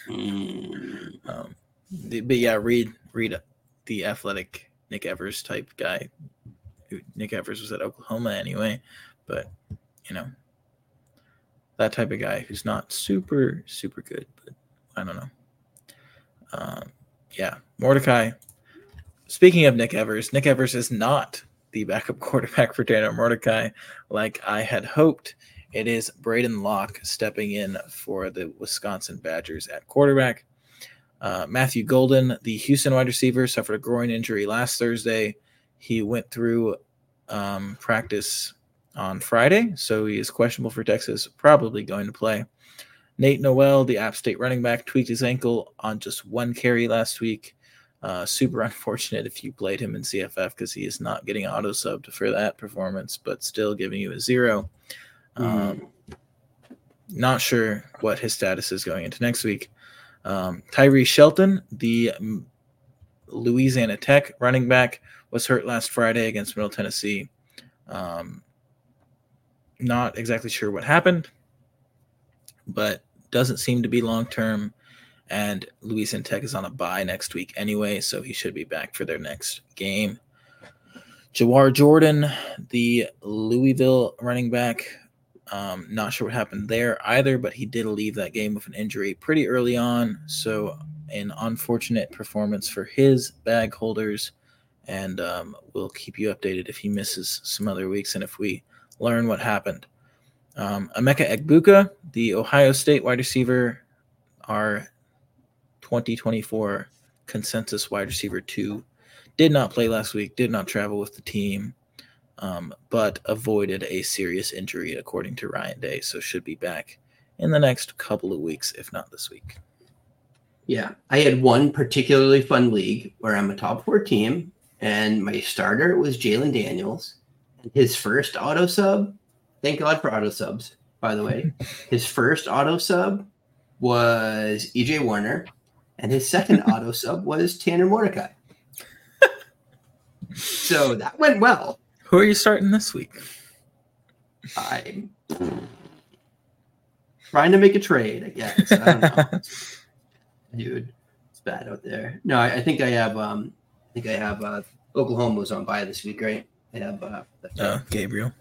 Mm, Um, but yeah, Reed, Reed, the athletic Nick Evers type guy. Nick Evers was at Oklahoma anyway, but you know that type of guy who's not super super good, but I don't know. Um, yeah, Mordecai. Speaking of Nick Evers, Nick Evers is not the backup quarterback for Tanner Mordecai, like I had hoped. It is Braedyn Locke stepping in for the Wisconsin Badgers at quarterback. Uh, Matthew Golden, the Houston wide receiver, suffered a groin injury last Thursday. He went through um, practice on Friday, so he is questionable for Texas, probably going to play. Nate Noel, the App State running back, tweaked his ankle on just one carry last week. Uh, super unfortunate if you played him in CFF because he is not getting auto subbed for that performance, but still giving you a zero. Um, not sure what his status is going into next week. Um, Tyree Shelton, the mm, Louisiana Tech running back, was hurt last Friday against Middle Tennessee. Um, not exactly sure what happened, but doesn't seem to be long term. And Louisiana Tech is on a bye next week anyway, so he should be back for their next game. Jawhar Jordan, the Louisville running back, um, not sure what happened there either, but he did leave that game with an injury pretty early on. So, an unfortunate performance for his bag holders. And um, we'll keep you updated if he misses some other weeks and if we learn what happened. Um, Emeka Egbuka, the Ohio State wide receiver, our 2024 consensus wide receiver two, did not play last week, did not travel with the team um, but avoided a serious injury, according to Ryan Day. So should be back in the next couple of weeks, if not this week. Yeah, I had one particularly fun league where I'm a top four team, and my starter was Jalon Daniels. His first auto sub, thank God for auto subs, by the way. his first auto sub was EJ Warner, and his second auto sub was Tanner Mordecai. so that went well. Who are you starting this week? I'm trying to make a trade, I guess. I don't know. Dude, it's bad out there. No, I, I think I have um I think I have uh Oklahoma was on by this week, right? I have uh Uh, Gabriel.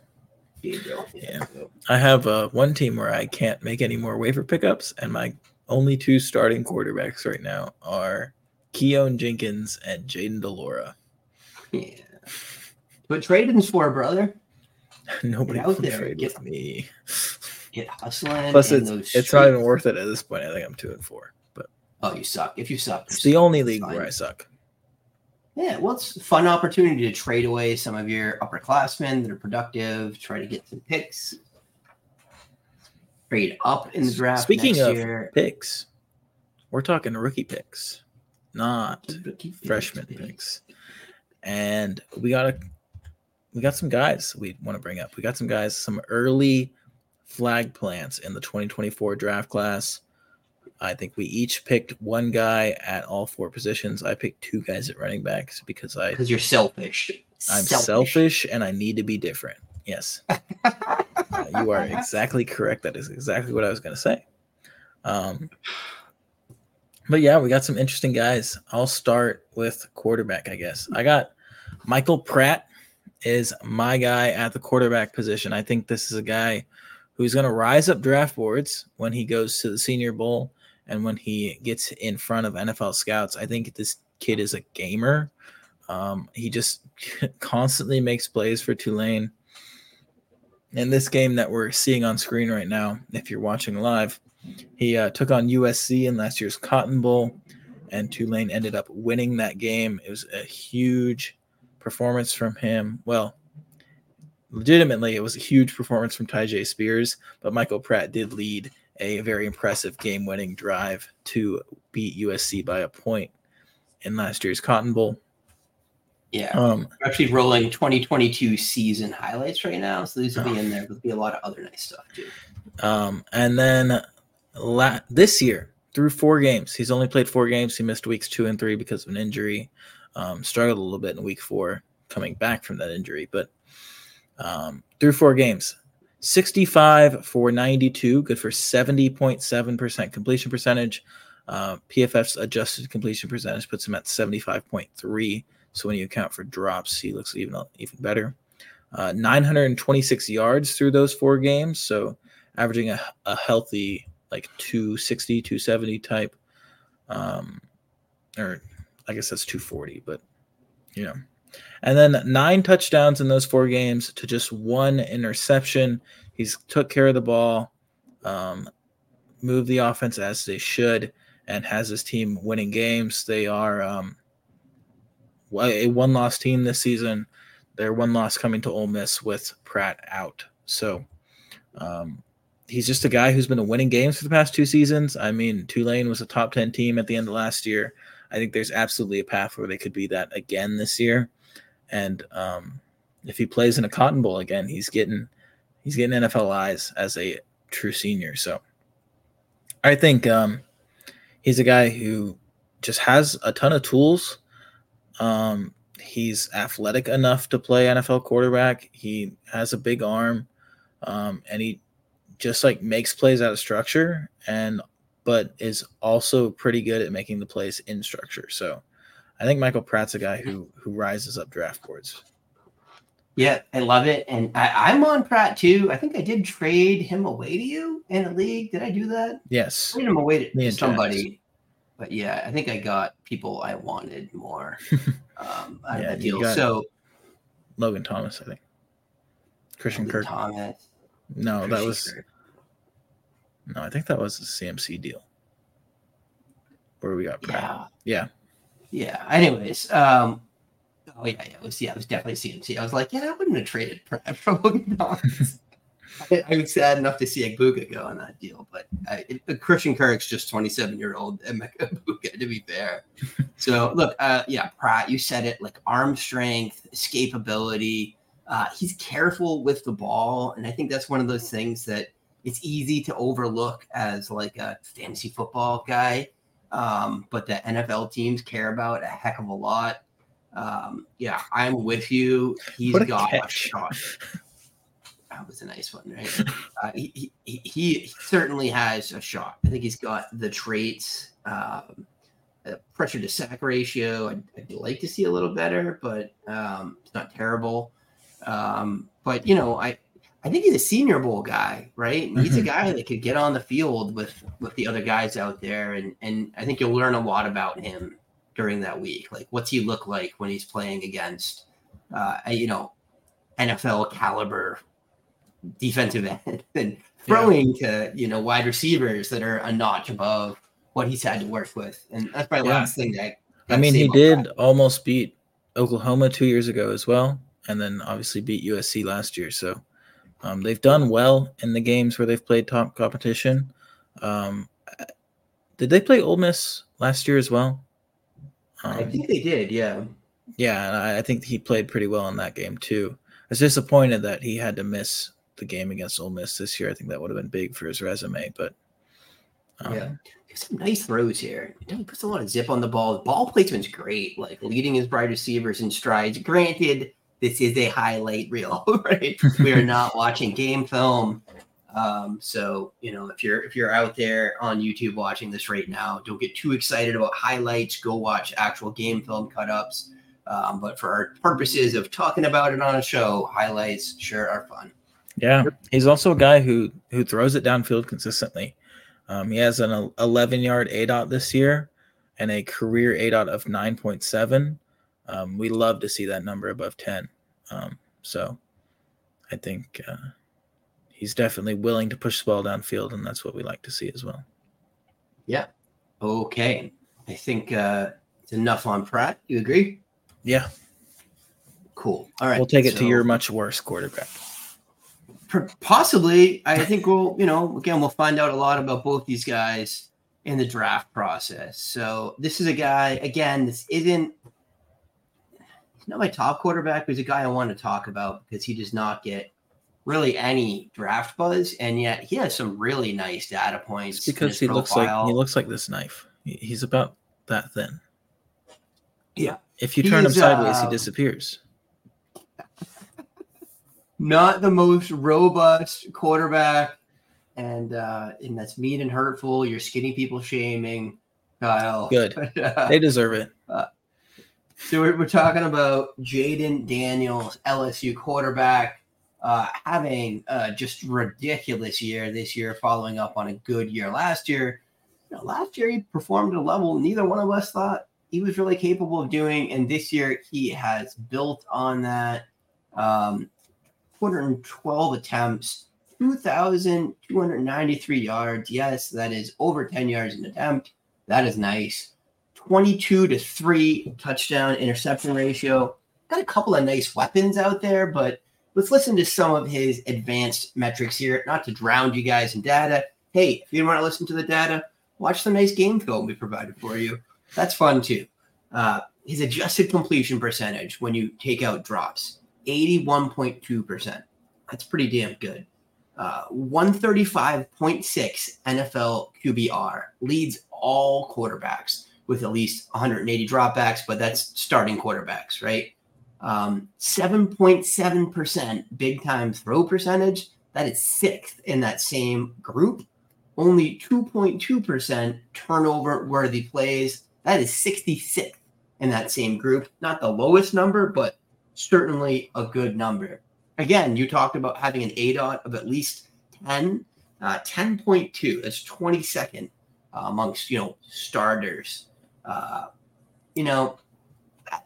Gabriel. yeah. so- I have uh, one team where I can't make any more waiver pickups, and my only two starting quarterbacks right now are Keon Jenkins and Jayden de Laura. yeah. But trading's for a brother. Nobody out there, trade get- with me. Get hustling. Plus, it's those it's not even worth it at this point. I think I'm two and four, but Oh, you suck. If you suck, it's the suck. only league where I suck. Yeah, well, it's a fun opportunity to trade away some of your upperclassmen that are productive, try to get some picks, trade up in the draft. Speaking of year. picks, we're talking rookie picks, not freshman baby. picks. And we got a we got some guys we want to bring up. We got some guys, some early flag plants in the 2024 draft class. I think we each picked one guy at all four positions. I picked two guys at running backs because I Because you're selfish. I'm selfish and I need to be different. Yes. You are exactly correct. That is exactly what I was going to say. Um, but yeah, we got some interesting guys. I'll start with quarterback, I guess. I got Michael Pratt is my guy at the quarterback position. I think this is a guy who's going to rise up draft boards when he goes to the Senior Bowl and when he gets in front of NFL scouts. I think this kid is a gamer. Um, he just constantly makes plays for Tulane. In this game that we're seeing on screen right now, if you're watching live, he uh, took on USC in last year's Cotton Bowl, and Tulane ended up winning that game. It was a huge performance from him. Well, legitimately, it was a huge performance from Tyjae Spears, but Michael Pratt did lead a very impressive game-winning drive to beat USC by a point in last year's Cotton Bowl. Yeah, um, we're actually rolling 2022 season highlights right now, so these will be in there. There'll be a lot of other nice stuff too. Um, and then la- this year, through four games, he's only played four games. He missed weeks two and three because of an injury. Um, struggled a little bit in week four, coming back from that injury, but um, through four games, 65 for 92, good for 70.7% completion percentage. Uh, PFF's adjusted completion percentage puts him at 75.3. So when you account for drops, he looks even even better. Uh, 926 yards through those four games, so averaging a, a healthy like 260, 270 type. Um, or I guess that's 240, but you know. And then nine touchdowns in those four games to just one interception. He's took care of the ball, um, moved the offense as they should, and has his team winning games. They are um, a one loss team this season. Their one loss coming to Ole Miss with Pratt out. So um, he's just a guy who's been winning games for the past two seasons. I mean, Tulane was a top 10 team at the end of last year. I think there's absolutely a path where they could be that again this year. And um, if he plays in a Cotton Bowl again, he's getting he's getting NFL eyes as a true senior. So I think um, he's a guy who just has a ton of tools um, he's athletic enough to play NFL quarterback. He has a big arm, um, and he just like makes plays out of structure, and but is also pretty good at making the plays in structure. So, I think Michael Pratt's a guy who who rises up draft boards. Yeah, I love it, and I, am on Pratt too. I think I did trade him away to you in a league. Did I do that? Yes, trade him away to somebody but yeah, I think I got people I wanted more um, out yeah, of the deal. So Logan Thomas, I think. Christian Logan Kirk. Thomas. No, Christian that was Kirk. no. I think that was a CMC deal where we got Pratt. Yeah. Yeah. Yeah. Anyways, um, oh yeah, yeah, it was yeah, it was definitely CMC. I was like, yeah, I wouldn't have traded Pratt for Logan Thomas. I, I was sad enough to see Egbuka go on that deal, but I, it, Christian Kirk's just 27 year old Emeka Egbuka, to be fair. so look, uh, yeah, Pratt, you said it, like arm strength, escapability. Uh, he's careful with the ball, and I think that's one of those things that it's easy to overlook as like a fantasy football guy, um, but the NFL teams care about a heck of a lot. Um, yeah, I'm with you. He's got a shot that was a nice one, right? uh, he, he, he certainly has a shot. I think he's got the traits, um, pressure to sack ratio. I'd, I'd, like to see a little better, but um, it's not terrible. Um, but you know, I I think he's a Senior Bowl guy, right? He's a mm-hmm. guy that could get on the field with with the other guys out there, and and I think you'll learn a lot about him during that week. Like, what's he look like when he's playing against, uh, you know, NFL caliber defensive end and throwing yeah. to you know wide receivers that are a notch above what he's had to work with. And that's my yeah. last thing that I mean he did that. almost beat Oklahoma two years ago as well, and then obviously beat USC last year. So um, they've done well in the games where they've played top competition. Um, did they play Ole Miss last year as well? Um, I think they did. Yeah. Yeah, I, I think he played pretty well in that game too. I was disappointed that he had to miss the game against Ole Miss this year. I think that would have been big for his resume. But um, yeah, some nice throws here. He puts a lot of zip on the ball. The ball placement's great, like leading his wide receivers in strides. Granted, this is a highlight reel, right? we are not watching game film. Um, so you know, if you're if you're out there on YouTube watching this right now, don't get too excited about highlights. Go watch actual game film cut ups. Um, but for our purposes of talking about it on a show, highlights sure are fun. Yeah, he's also a guy who who throws it downfield consistently. Um, he has an 11 yard A dot this year and a career A dot of 9.7. Um, we love to see that number above 10. Um, so I think uh, he's definitely willing to push the ball downfield, and that's what we like to see as well. Yeah. Okay. I think uh, it's enough on Pratt. You agree? Yeah. Cool. All right. We'll take it so- to your much worse quarterback. Possibly i think we'll you know again we'll find out a lot about both these guys in the draft process so this is a guy again this isn't he's not my top quarterback but he's a guy i want to talk about because he does not get really any draft buzz and yet he has some really nice data points It's because he looks like he looks like this knife. He's about that thin. Yeah. If you turn him He's, sideways, he uh, disappears. Not the most robust quarterback, and uh, and that's mean and hurtful. You're skinny people shaming, Kyle. Good. Uh, They deserve it. so we're, we're talking about Jayden Daniels, LSU quarterback, uh, having uh, just ridiculous year this year, following up on a good year last year. You know, last year he performed at a level neither one of us thought he was really capable of doing, and this year he has built on that. Um, 212 attempts, 2,293 yards. Yes, that is over 10 yards an attempt. That is nice. 22 to 3 touchdown interception ratio. Got a couple of nice weapons out there, but let's listen to some of his advanced metrics here. Not to drown you guys in data. Hey, if you want to listen to the data, watch the nice game film we provided for you. That's fun too. Uh, his adjusted completion percentage when you take out drops 81.2%. That's pretty damn good. Uh, 135.6 NFL QBR leads all quarterbacks with at least 180 dropbacks, but that's starting quarterbacks, right? Um, 7.7% big time throw percentage. That is sixth in that same group. Only 2.2% turnover worthy plays. That is 66th in that same group. Not the lowest number, but certainly a good number. Again, you talked about having an ADOT of at least 10, uh, 10.2. That's 22nd uh, amongst, you know, starters. Uh, you know,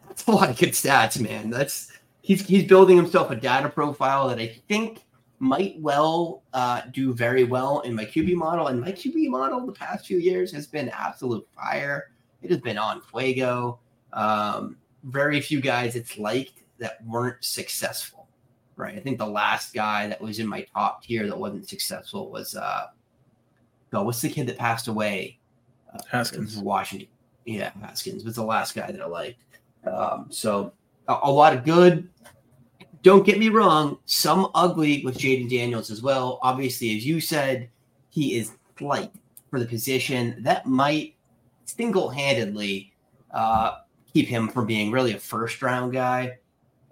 that's a lot of good stats, man. That's he's he's building himself a data profile that I think might well uh, do very well in my QB model. And my QB model the past few years has been absolute fire. It has been on fuego. Um, very few guys it's liked that weren't successful, right? I think the last guy that was in my top tier that wasn't successful was uh, what's the kid that passed away? Uh, Haskins. Washington. Yeah, Haskins was the last guy that I liked. Um, so a, a lot of good. Don't get me wrong, some ugly with Jayden Daniels as well. Obviously, as you said, he is light for the position. That might single-handedly uh, keep him from being really a first-round guy.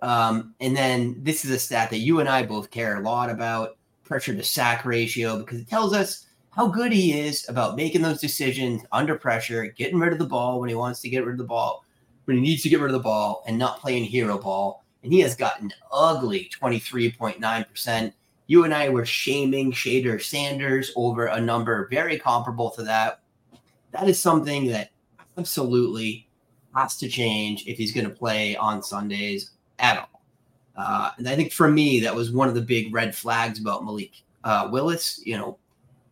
Um, and then this is a stat that you and I both care a lot about pressure to sack ratio because it tells us how good he is about making those decisions under pressure, getting rid of the ball when he wants to get rid of the ball, when he needs to get rid of the ball, and not playing hero ball. And he has gotten ugly 23.9%. You and I were shaming Shedeur Sanders over a number very comparable to that. That is something that absolutely has to change if he's going to play on Sundays at all. Uh, and I think for me, that was one of the big red flags about Malik uh, Willis. You know,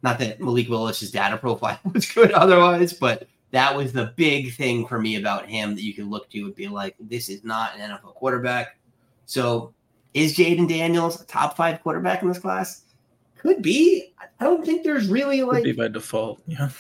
not that Malik Willis's data profile was good otherwise, but that was the big thing for me about him that you could look to and be like, this is not an NFL quarterback. So is Jayden Daniels a top five quarterback in this class? Could be. I don't think there's really Would like be by default. Yeah.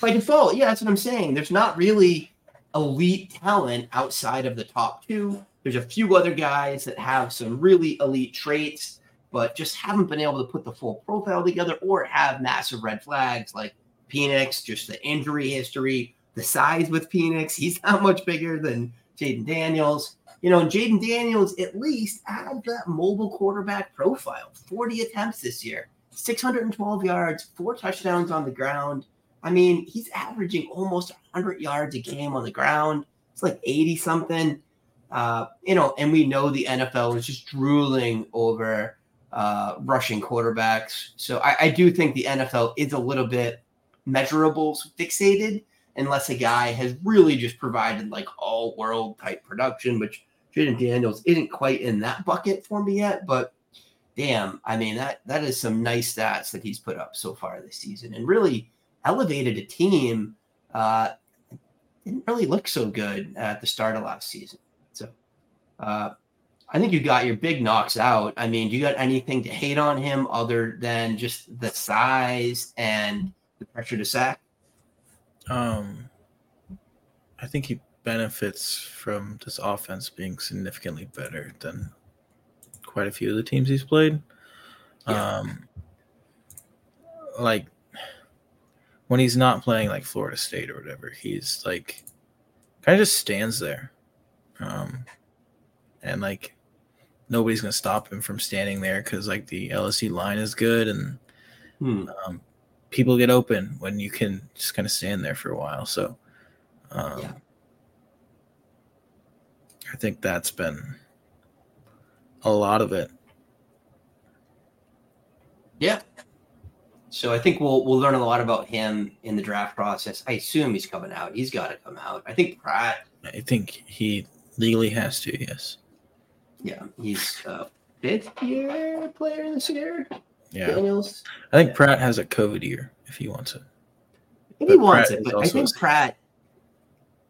by default, yeah, that's what I'm saying. There's not really elite talent outside of the top two. There's a few other guys that have some really elite traits, but just haven't been able to put the full profile together or have massive red flags like Penix, just the injury history, the size with Penix. He's not much bigger than Jayden Daniels. You know, Jayden Daniels at least had that mobile quarterback profile 40 attempts this year, 612 yards, four touchdowns on the ground. I mean, he's averaging almost 100 yards a game on the ground. It's like 80 something. Uh, you know, and we know the NFL is just drooling over uh, rushing quarterbacks. So I, I do think the NFL is a little bit measurables fixated unless a guy has really just provided like all world type production, which Jayden Daniels isn't quite in that bucket for me yet. But damn, I mean that that is some nice stats that he's put up so far this season and really elevated a team. Uh, didn't really look so good at the start of last season. Uh, I think you got your big knocks out. I mean, do you got anything to hate on him other than just the size and the pressure to sack? Um, I think he benefits from this offense being significantly better than quite a few of the teams he's played. Yeah. Um, like when he's not playing like Florida State or whatever, he's like kind of just stands there. Um, and like nobody's gonna stop him from standing there because like the LSU line is good and hmm. um, people get open when you can just kind of stand there for a while. So um, yeah. I think that's been a lot of it. Yeah. So I think we'll we'll learn a lot about him in the draft process. I assume he's coming out. He's got to come out. I think Pratt. I think he legally has to. Yes. Yeah, he's a fifth year player this year. Yeah. Daniels. I think yeah. Pratt has a COVID year if he wants it. If he wants Pratt it, but I think Pratt.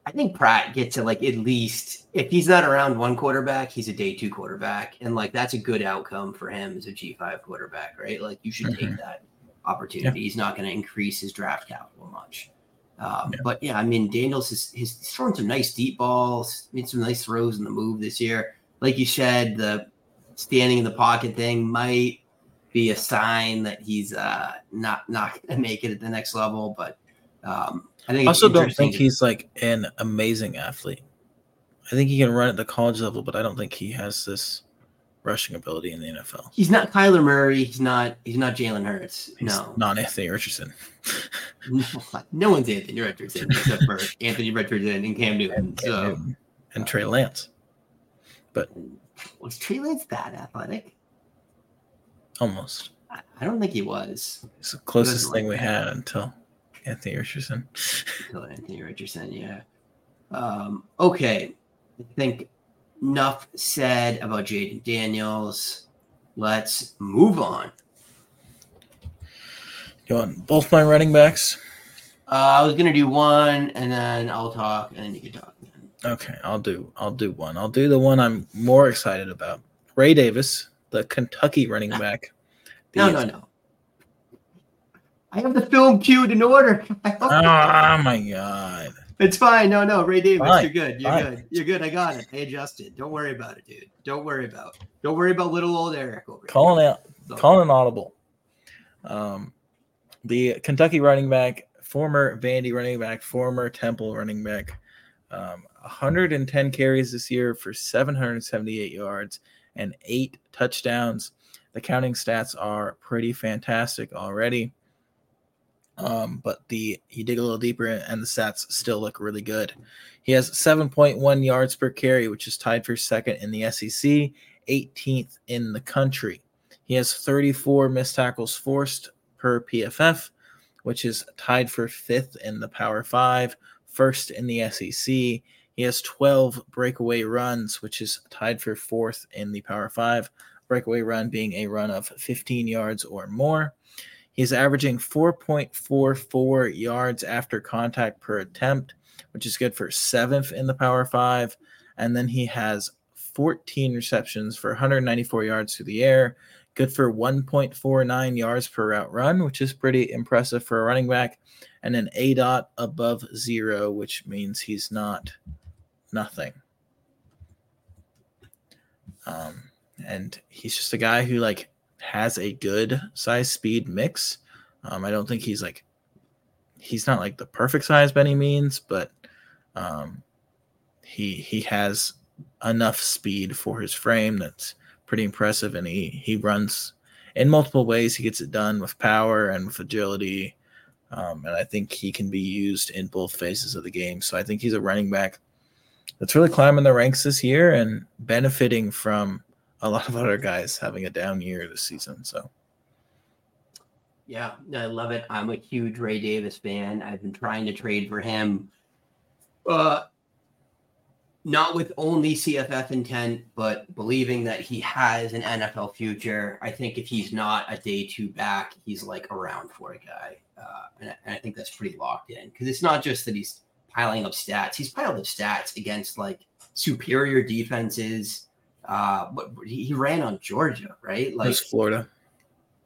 I think Pratt gets to like at least if he's not around one quarterback, he's a day two quarterback, and like that's a good outcome for him as a G five quarterback, right? Like you should mm-hmm. take that opportunity. Yeah. He's not going to increase his draft capital much. Um, yeah. But yeah, I mean, Daniels is he's thrown some nice deep balls, made some nice throws in the move this year. Like you said, the standing in the pocket thing might be a sign that he's uh, not not going to make it at the next level. But um, I think I also don't think he's like an amazing athlete. I think he can run at the college level, but I don't think he has this rushing ability in the NFL. He's not Kyler Murray. He's not. He's not Jalen Hurts. He's no, not Anthony Richardson. no, one's Anthony Richardson except for Anthony Richardson and Cam Newton. And, so. and, and Trey Lance. But was Trey Lance that athletic? Almost. I, I don't think he was. It's the closest thing like we had until Anthony Richardson. until Anthony Richardson, yeah. Um, okay. I think enough said about Jayden Daniels. Let's move on. You want both my running backs? Uh, I was gonna do one, and then I'll talk, and then you can talk. Okay, I'll do. I'll do one. I'll do the one I'm more excited about. Ray Davis, the Kentucky running back. No, no, no. I have the film queued in order. oh my god. It's fine. No, no, Ray Davis, fine. you're good. You're fine. good. You're good. I got it. I adjusted. Don't worry about it, dude. Don't worry about. Don't worry about little old Erik over calling here. out, so. calling an audible. Um, the Kentucky running back, former Vandy running back, former Temple running back, um, 110 carries this year for 778 yards and eight touchdowns. The counting stats are pretty fantastic already. Um, but the you dig a little deeper and the stats still look really good. He has 7.1 yards per carry, which is tied for second in the SEC, 18th in the country. He has 34 missed tackles forced per PFF, which is tied for fifth in the Power Five, first in the SEC. He has 12 breakaway runs, which is tied for fourth in the Power Five. Breakaway run being a run of 15 yards or more. He's averaging 4.44 yards after contact per attempt, which is good for seventh in the Power Five. And then he has 14 receptions for 194 yards through the air, good for 1.49 yards per route run, which is pretty impressive for a running back, and an A dot above zero, which means he's not nothing. Um, and he's just a guy who like has a good size speed mix. Um, I don't think he's like he's not like the perfect size by any means, but um, he he has enough speed for his frame that's pretty impressive, and he he runs in multiple ways. He gets it done with power and with agility, um, and I think he can be used in both phases of the game. So I think he's a running back that's really climbing the ranks this year and benefiting from a lot of other guys having a down year this season. So, yeah, I love it. I'm a huge Ray Davis fan. I've been trying to trade for him, uh, not with only CFF intent, but believing that he has an NFL future. I think if he's not a day two back, he's like around for a guy, uh, and, and I think that's pretty locked in. Because it's not just that he's piling up stats; he's piled up stats against like superior defenses Uh, but he, ran on Georgia, right? Like was Florida,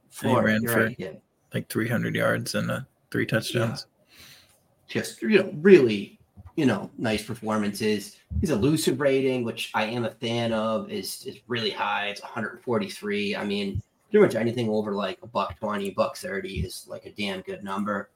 Florida, ran for- right, yeah. like 300 yards and uh, three touchdowns. just you know really you know nice performances. His elusive rating which i am a fan of is is really high. It's 143 i mean pretty much anything over like a buck 20 buck 30 is like a damn good number.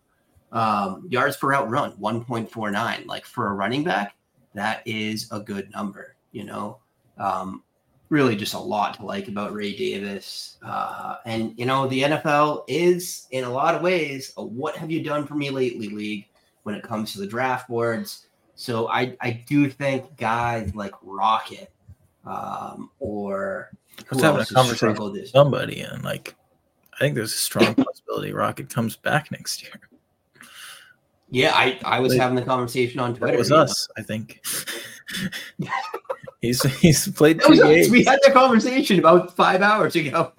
Um yards per out run 1.49 like for a running back that is a good number you know? Um really just a lot to like about ray davis. Uh and you know the nfl is in a lot of ways a what have you done for me lately league when it comes to the draft boards. So I, I do think guys like Rocket um, or I was having a conversation with somebody, and like, I think there's a strong possibility Rocket comes back next year. Yeah, I, I was Like, having the conversation on Twitter. It was you know. us, I think. he's he's played two games. We had the conversation about five hours ago.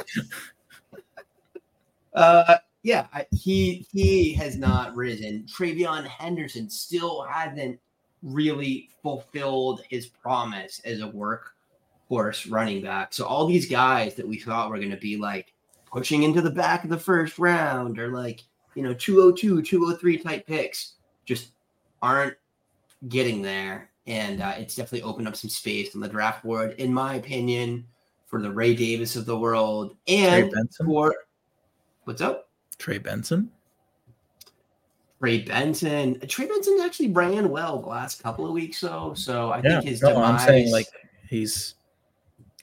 uh, yeah, I, he he has not risen. TreVeyon Henderson still hasn't really fulfilled his promise as a workhorse running back. So all these guys that we thought were going to be like pushing into the back of the first round or like you know 202, 203 type picks just aren't getting there. And uh, it's definitely opened up some space on the draft board, in my opinion, for the Ray Davis of the world Trey and Benson. for what's up? Trey Benson. Trey Benson. Trey Benson actually ran well the last couple of weeks, though. So I Yeah, think his no, demise. I'm saying like he's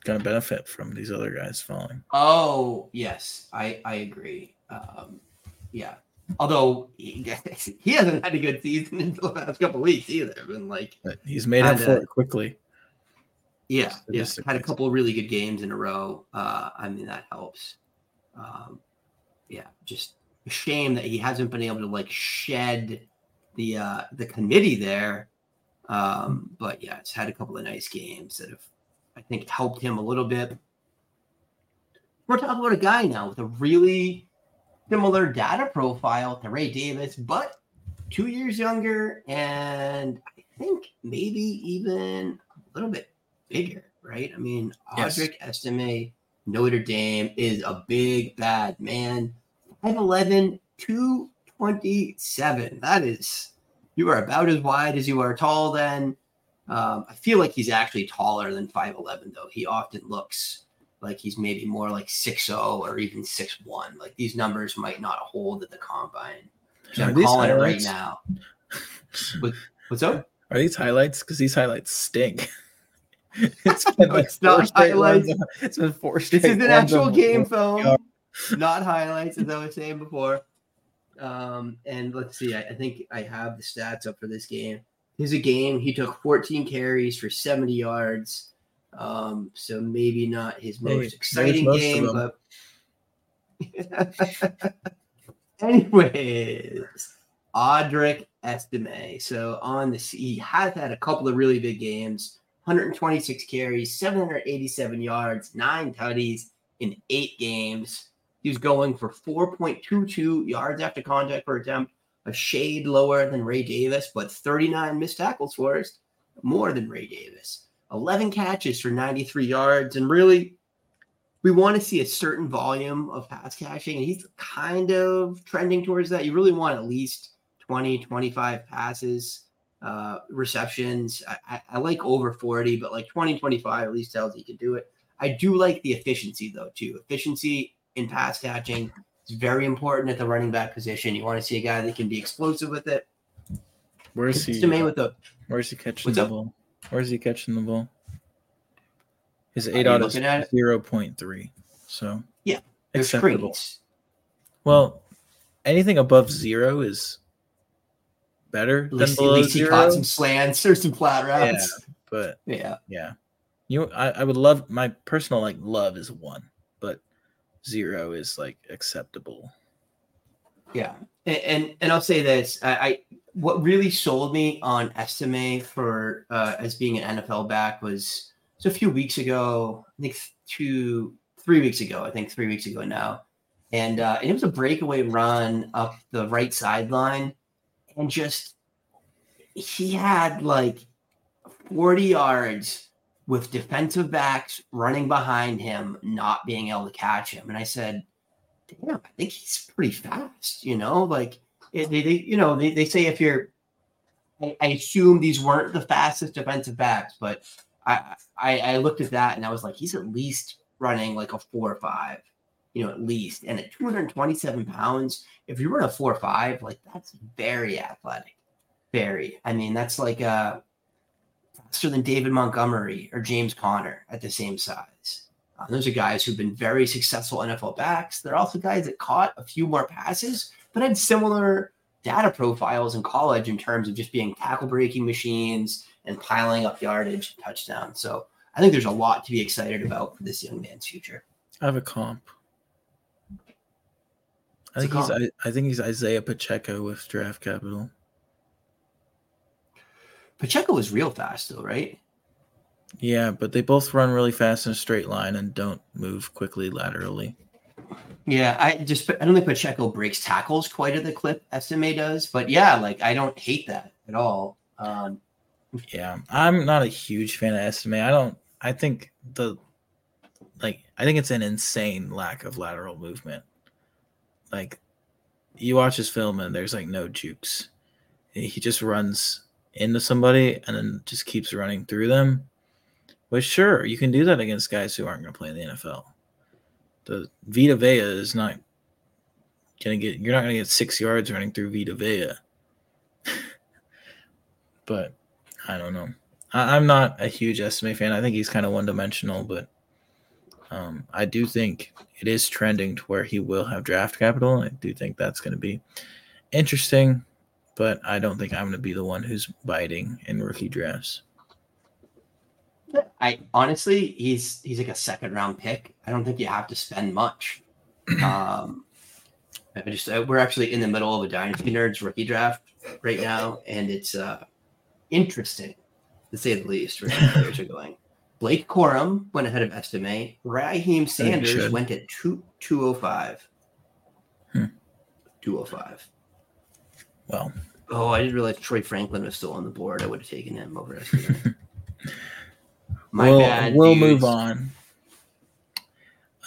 gonna benefit from these other guys falling. Oh yes, I I agree. Um, yeah. Although he, he hasn't had a good season in the last couple of weeks either. Been like he's made up for it quickly. Yeah, yeah. Had a couple of really good games in a row. Uh, I mean, that helps. Um, yeah, just a shame that he hasn't been able to like shed the uh, the committee there. Um, but yeah, it's had a couple of nice games that have, I think, helped him a little bit. We're talking about a guy now with a really similar data profile to Ray Davis, but two years younger, and I think maybe even a little bit bigger, right? I mean, Yes. Audric Estime, Notre Dame is a big bad man. 5'11, 227. That is, you are about as wide as you are tall then. Um, I feel like he's actually taller than 5'11, though. He often looks like he's maybe more like 6'0 or even 6'1. Like these numbers might not hold at the combine. So I'm calling it right now. What, what's up? Are these highlights? Because these highlights stink. it's been No, it's not highlights. It's been four This is an actual game film, not highlights, as I was saying before. Um, and let's see, I, I think I have the stats up for this game. Here's a game. He took 14 carries for 70 yards. Um, so maybe not his most exciting most game, but anyways, Audric Estime. So on the he has had a couple of really big games. 126 carries, 787 yards, nine tutties in eight games. He was going for 4.22 yards after contact per attempt, a shade lower than Ray Davis, but 39 missed tackles for us, more than Ray Davis. 11 catches for 93 yards. And really, we want to see a certain volume of pass catching, and he's kind of trending towards that. You really want at least 20, 25 passes, uh, receptions. I, I, I like over 40, but like 20, 25 at least tells you can do it. I do like the efficiency, though, too. Efficiency in pass catching is very important at the running back position. You want to see a guy that can be explosive with it. Where's It's he? with the Where's he catching What's the up? ball? Where's he catching the ball? His ADOT is at zero point three. So Yeah, acceptable. screens. Well, anything above zero is better At than least, at below least he zero. caught some slants or some flat Yeah, routes. but Yeah. yeah, you. I, I would love my personal like love is one, zero is like acceptable. Yeah, and and, and I'll say this: I, I what really sold me on Estime for uh, as being an NFL back was so a few weeks ago. I think two, three weeks ago. I think three weeks ago now, and uh, and it was a breakaway run up the right sideline, and just he had like forty yards with defensive backs running behind him, not being able to catch him. And I said, damn, I think he's pretty fast, you know, like they, they, you know, they, they say if you're, I, I assume these weren't the fastest defensive backs, but I, I, I looked at that and I was like, he's at least running like a four or five, you know, at least. And at 227 pounds, if you run a four or five, like that's very athletic. Very. I mean, that's like uh faster than David Montgomery or James Conner at the same size. Uh, those are guys who've been very successful NFL backs. They're also guys that caught a few more passes, but had similar data profiles in college in terms of just being tackle breaking machines and piling up yardage and touchdowns. So I think there's a lot to be excited about for this young man's future. I have a comp. I think he's I, I think he's Isaiah Pacheco with draft capital. Pacheco is real fast though, right? Yeah, but they both run really fast in a straight line and don't move quickly laterally. Yeah, I just I don't think Pacheco breaks tackles quite at the clip Estime does, but yeah, like I don't hate that at all. Um, yeah, I'm not a huge fan of Estime. I don't. I think the like I think it's an insane lack of lateral movement. Like you watch his film and there's like no jukes. He just runs into somebody and then just keeps running through them. But sure, you can do that against guys who aren't going to play in the NFL. The Vita Vea is not going to get. You're not going to get six yards running through Vita Vea. but I don't know. I, am not a huge Estime fan. I think he's kind of one dimensional, but um, I do think it is trending to where he will have draft capital. I do think that's going to be interesting, but I don't think I'm going to be the one who's biting in rookie drafts. I honestly, he's he's like a second round pick. I don't think you have to spend much. Um, I just uh, we're actually in the middle of a dynasty nerds rookie draft right now, and it's uh interesting to say the least. Where players are going. Blake Corum went ahead of Estime. Raheim Sanders went at two two oh five. Hmm. Two oh five. Well. Oh, I didn't realize Troy Franklin was still on the board. I would have taken him over. My we'll, bad. We'll dudes. move on.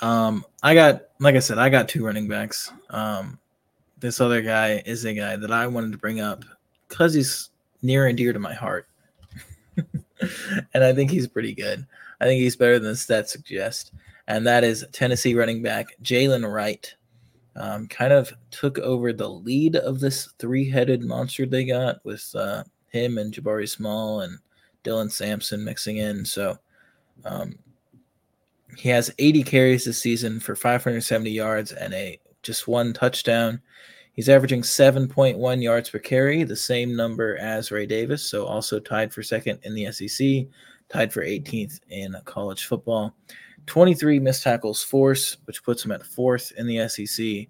Um, I got like I said, I got two running backs. Um, this other guy is a guy that I wanted to bring up because he's near and dear to my heart. and I think he's pretty good. I think he's better than the stats suggest. And that is Tennessee running back Jaylen Wright. Um, kind of took over the lead of this three headed monster they got with uh, him and Jabari Small and Dylan Sampson mixing in. So um, he has 80 carries this season for 570 yards and a just one touchdown. He's averaging 7.1 yards per carry, the same number as Ray Davis, so also tied for second in the SEC, tied for 18th in college football. 23 missed tackles force, which puts him at fourth in the SEC.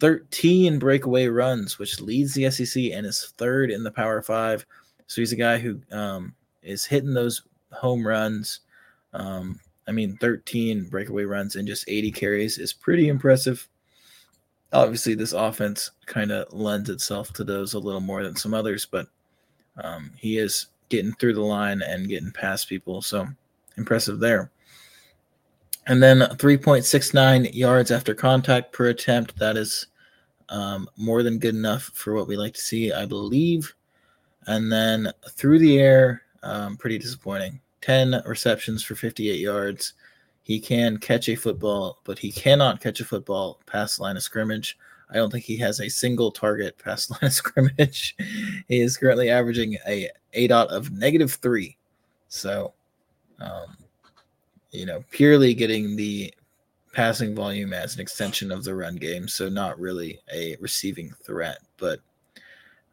13 breakaway runs, which leads the SEC and is third in the Power Five. So he's a guy who um, is hitting those home runs. Um, I mean, 13 breakaway runs and just 80 carries is pretty impressive obviously this offense kind of lends itself to those a little more than some others, but um, he is getting through the line and getting past people. So impressive there. And then 3.69 yards after contact per attempt. That is um, more than good enough for what we like to see, I believe. And then through the air, um, pretty disappointing. 10 receptions for 58 yards. He can catch a football, but he cannot catch a football past line of scrimmage. I don't think he has a single target past line of scrimmage. he is currently averaging a a dot of negative three. So, um, you know, purely getting the passing volume as an extension of the run game. So not really a receiving threat, but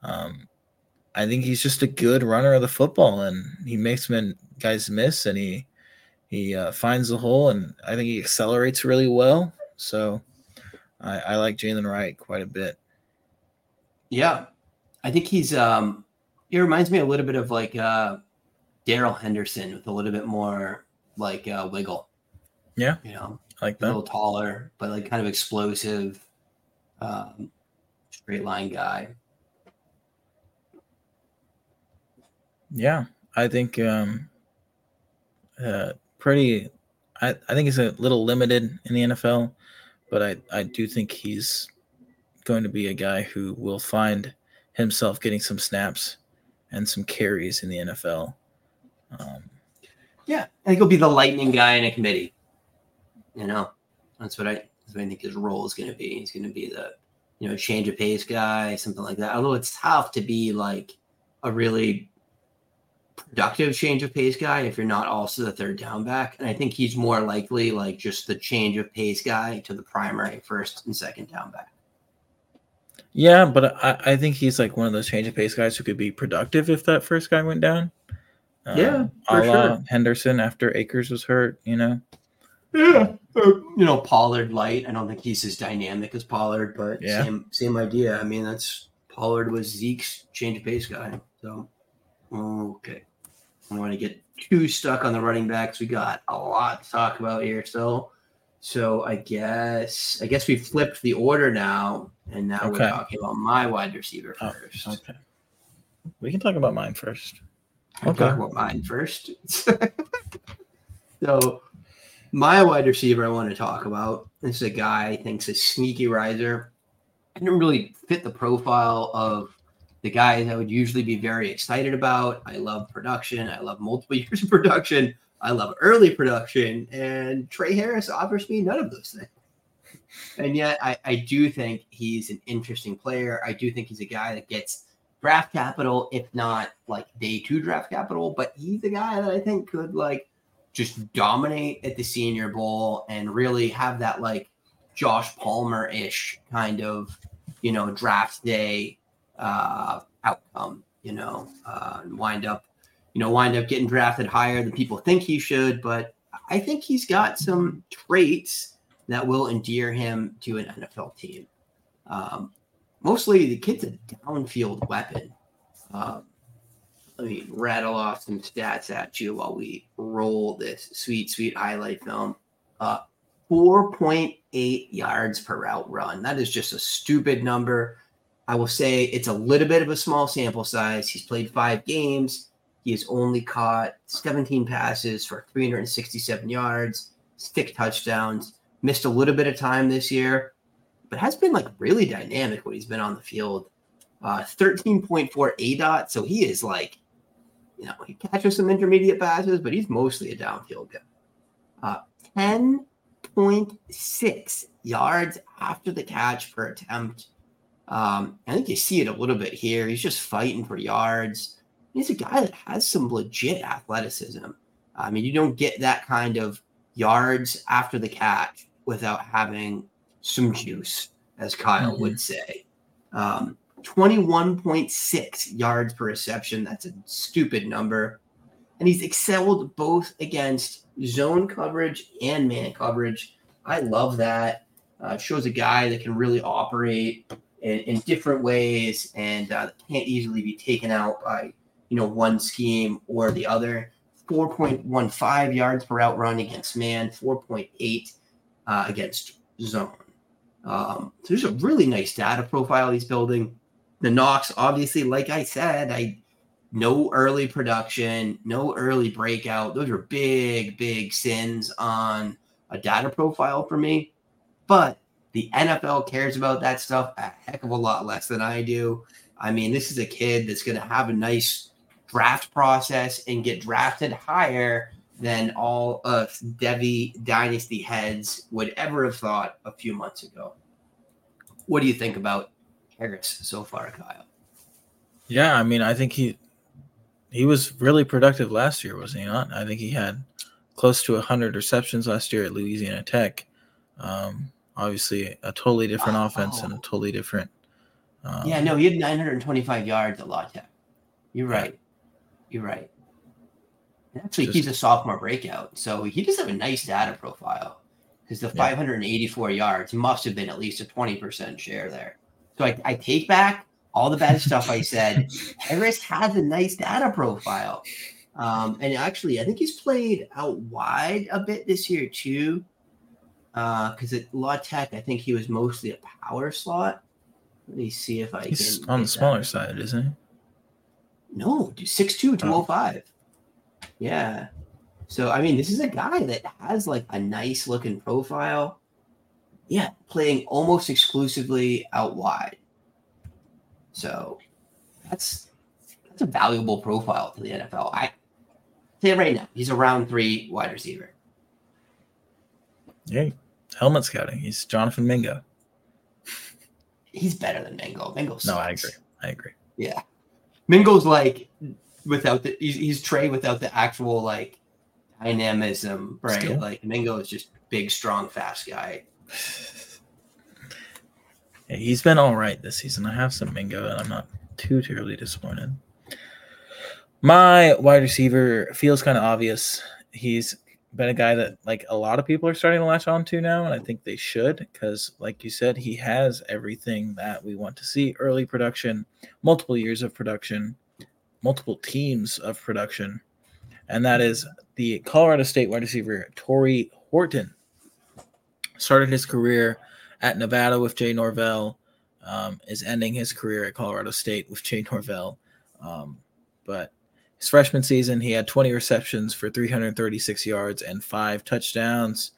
um, I think he's just a good runner of the football, and he makes men guys miss, and he he uh, finds the hole, and I think he accelerates really well. So I, I like Jaylen Wright quite a bit. Yeah, I think he's. um He reminds me a little bit of like uh Darrell Henderson with a little bit more like uh, wiggle. Yeah, you know, like that. A little taller, but like kind of explosive, um, straight line guy. Yeah, I think um uh, pretty. I, I think he's a little limited in the NFL, but I, I do think he's going to be a guy who will find himself getting some snaps and some carries in the NFL. Um, yeah, I think he'll be the lightning guy in a committee. You know, that's what I, that's what I think his role is going to be. He's going to be the, you know, change of pace guy, something like that. Although it's tough to be like a really productive change of pace guy if you're not also the third down back. And I think he's more likely like just the change of pace guy to the primary first and second down back. Yeah, but I, I think he's like one of those change of pace guys who could be productive if that first guy went down. Yeah, um, for sure. Henderson after Akers was hurt, you know. Yeah, you know Pollard light. I don't think he's as dynamic as Pollard, but Yeah. same same idea. I mean, that's Pollard was Zeke's change of pace guy. So okay, I don't want to get too stuck on the running backs. We got a lot to talk about here still. So I guess I guess we flipped the order now, and now Okay. we're talking about my wide receiver Oh, first. Okay. We can talk about mine first. I'll Okay. talk about mine first. so, my wide receiver I want to talk about this is a guy I think's a sneaky riser. I didn't really fit the profile of the guys I would usually be very excited about. I love production. I love multiple years of production. I love early production. And Trey Harris offers me none of those things. And yet, I, I do think he's an interesting player. I do think he's a guy that gets draft capital, if not like day two draft capital. But he's a guy that I think could like just dominate at the Senior Bowl and really have that like Josh Palmer ish kind of, you know, draft day uh, outcome, you know, uh, wind up, you know, wind up getting drafted higher than people think he should. But I think he's got some traits that will endear him to an NFL team. Um, mostly the kid's a downfield weapon. Um, let me rattle off some stats at you while we roll this sweet, sweet highlight film. Uh, 4.8 yards per route run. That is just a stupid number. I will say it's a little bit of a small sample size. He's played five games. He has only caught 17 passes for 367 yards, six touchdowns, missed a little bit of time this year, but has been like really dynamic when he's been on the field. Uh, 13.4 A dot. So he is like, you know, he catches some intermediate passes, but he's mostly a downfield guy. Uh, 10.6 yards after the catch per attempt. Um, I think you see it a little bit here. He's just fighting for yards. He's a guy that has some legit athleticism. I mean, you don't get that kind of yards after the catch without having some juice, as Kyle Mhm. would say. Um, 21.6 yards per reception. That's a stupid number. And he's excelled both against zone coverage and man coverage. I love that. Uh, shows a guy that can really operate in, in different ways and uh, can't easily be taken out by you know one scheme or the other. 4.15 yards per route run against man, 4.8 uh, against zone. Um, so there's a really nice data profile he's building. The knocks, obviously, like I said, I no early production, no early breakout. Those are big, big sins on a data profile for me. But the NFL cares about that stuff a heck of a lot less than I do. I mean, this is a kid that's going to have a nice draft process and get drafted higher than all of Devy dynasty heads would ever have thought a few months ago. What do you think about Harris so far, Kyle? Yeah, I mean, I think he he was really productive last year, wasn't he not? I think he had close to 100 receptions last year at Louisiana Tech. Um, obviously, a totally different offense and a Oh. totally different. Um, yeah, no, he had 925 yards at La Tech. You're right. You're right. Actually, Just- he's a sophomore breakout, so he does have a nice data profile because the Yeah. 584 yards must have been at least a 20% share there. So I, I take back all the bad stuff I said. Harris has a nice data profile. Um, and actually, I think he's played out wide a bit this year too. Because at La Tech, I think he was mostly a power slot. Let me see if I He's can. on the that. smaller side, isn't he? No, dude, 6'2, 205. Yeah. So I mean, this is a guy that has like a nice looking profile. Yeah, playing almost exclusively out wide. So that's that's a valuable profile to the NFL. I say it right now, he's a round three wide receiver. Yeah, helmet scouting. He's Jonathan Mingo. He's better than Mingo. Mingo. No, I agree. I agree. Yeah, Mingo's like without the he's, he's Trey without the actual like dynamism, right? Still? Like Mingo is just big, strong, fast guy. Yeah, he's been all right this season. I have some Mingo, and I'm not too terribly disappointed. My wide receiver feels kind of obvious. He's been a guy that like a lot of people are starting to latch on to now, and I think they should because, like you said, he has everything that we want to see: early production, multiple years of production, multiple teams of production, and that is the Colorado State wide receiver Tory Horton. Started his career at Nevada with Jay Norvell, um, is ending his career at Colorado State with Jay Norvell, um, but his freshman season, he had 20 receptions for 336 yards and five touchdowns.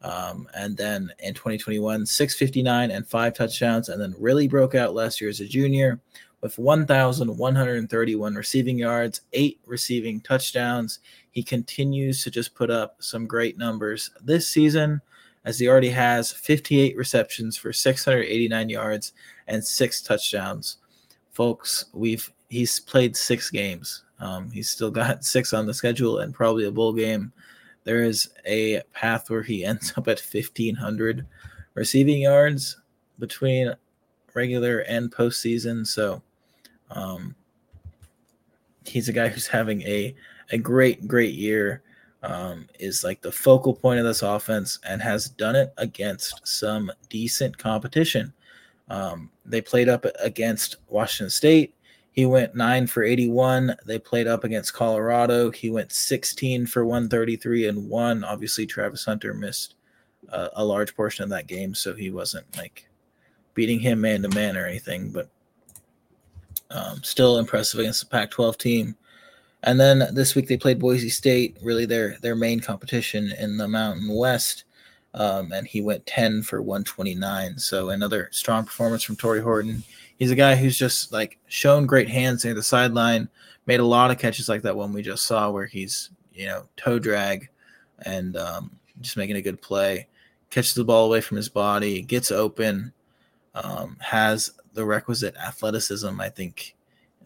Um, and then in 2021, 659 and five touchdowns, and then really broke out last year as a junior with 1,131 receiving yards, eight receiving touchdowns. He continues to just put up some great numbers this season, as he already has 58 receptions for 689 yards and six touchdowns. Folks, we've he's played six games um, he's still got six on the schedule and probably a bowl game. There is a path where he ends up at 1,500 receiving yards between regular and postseason. So um, he's a guy who's having a, a great, great year. Um, is like the focal point of this offense and has done it against some decent competition. Um, they played up against Washington State. He went nine for 81. They played up against Colorado. He went 16 for 133 and one. Obviously, Travis Hunter missed uh, a large portion of that game, so he wasn't like beating him man to man or anything, but um, still impressive against the Pac 12 team. And then this week they played Boise State, really their their main competition in the Mountain West. Um, and he went 10 for 129. So another strong performance from Tory Horton he's a guy who's just like shown great hands near the sideline, made a lot of catches like that one we just saw where he's you know toe drag and um, just making a good play, catches the ball away from his body, gets open, um, has the requisite athleticism. I think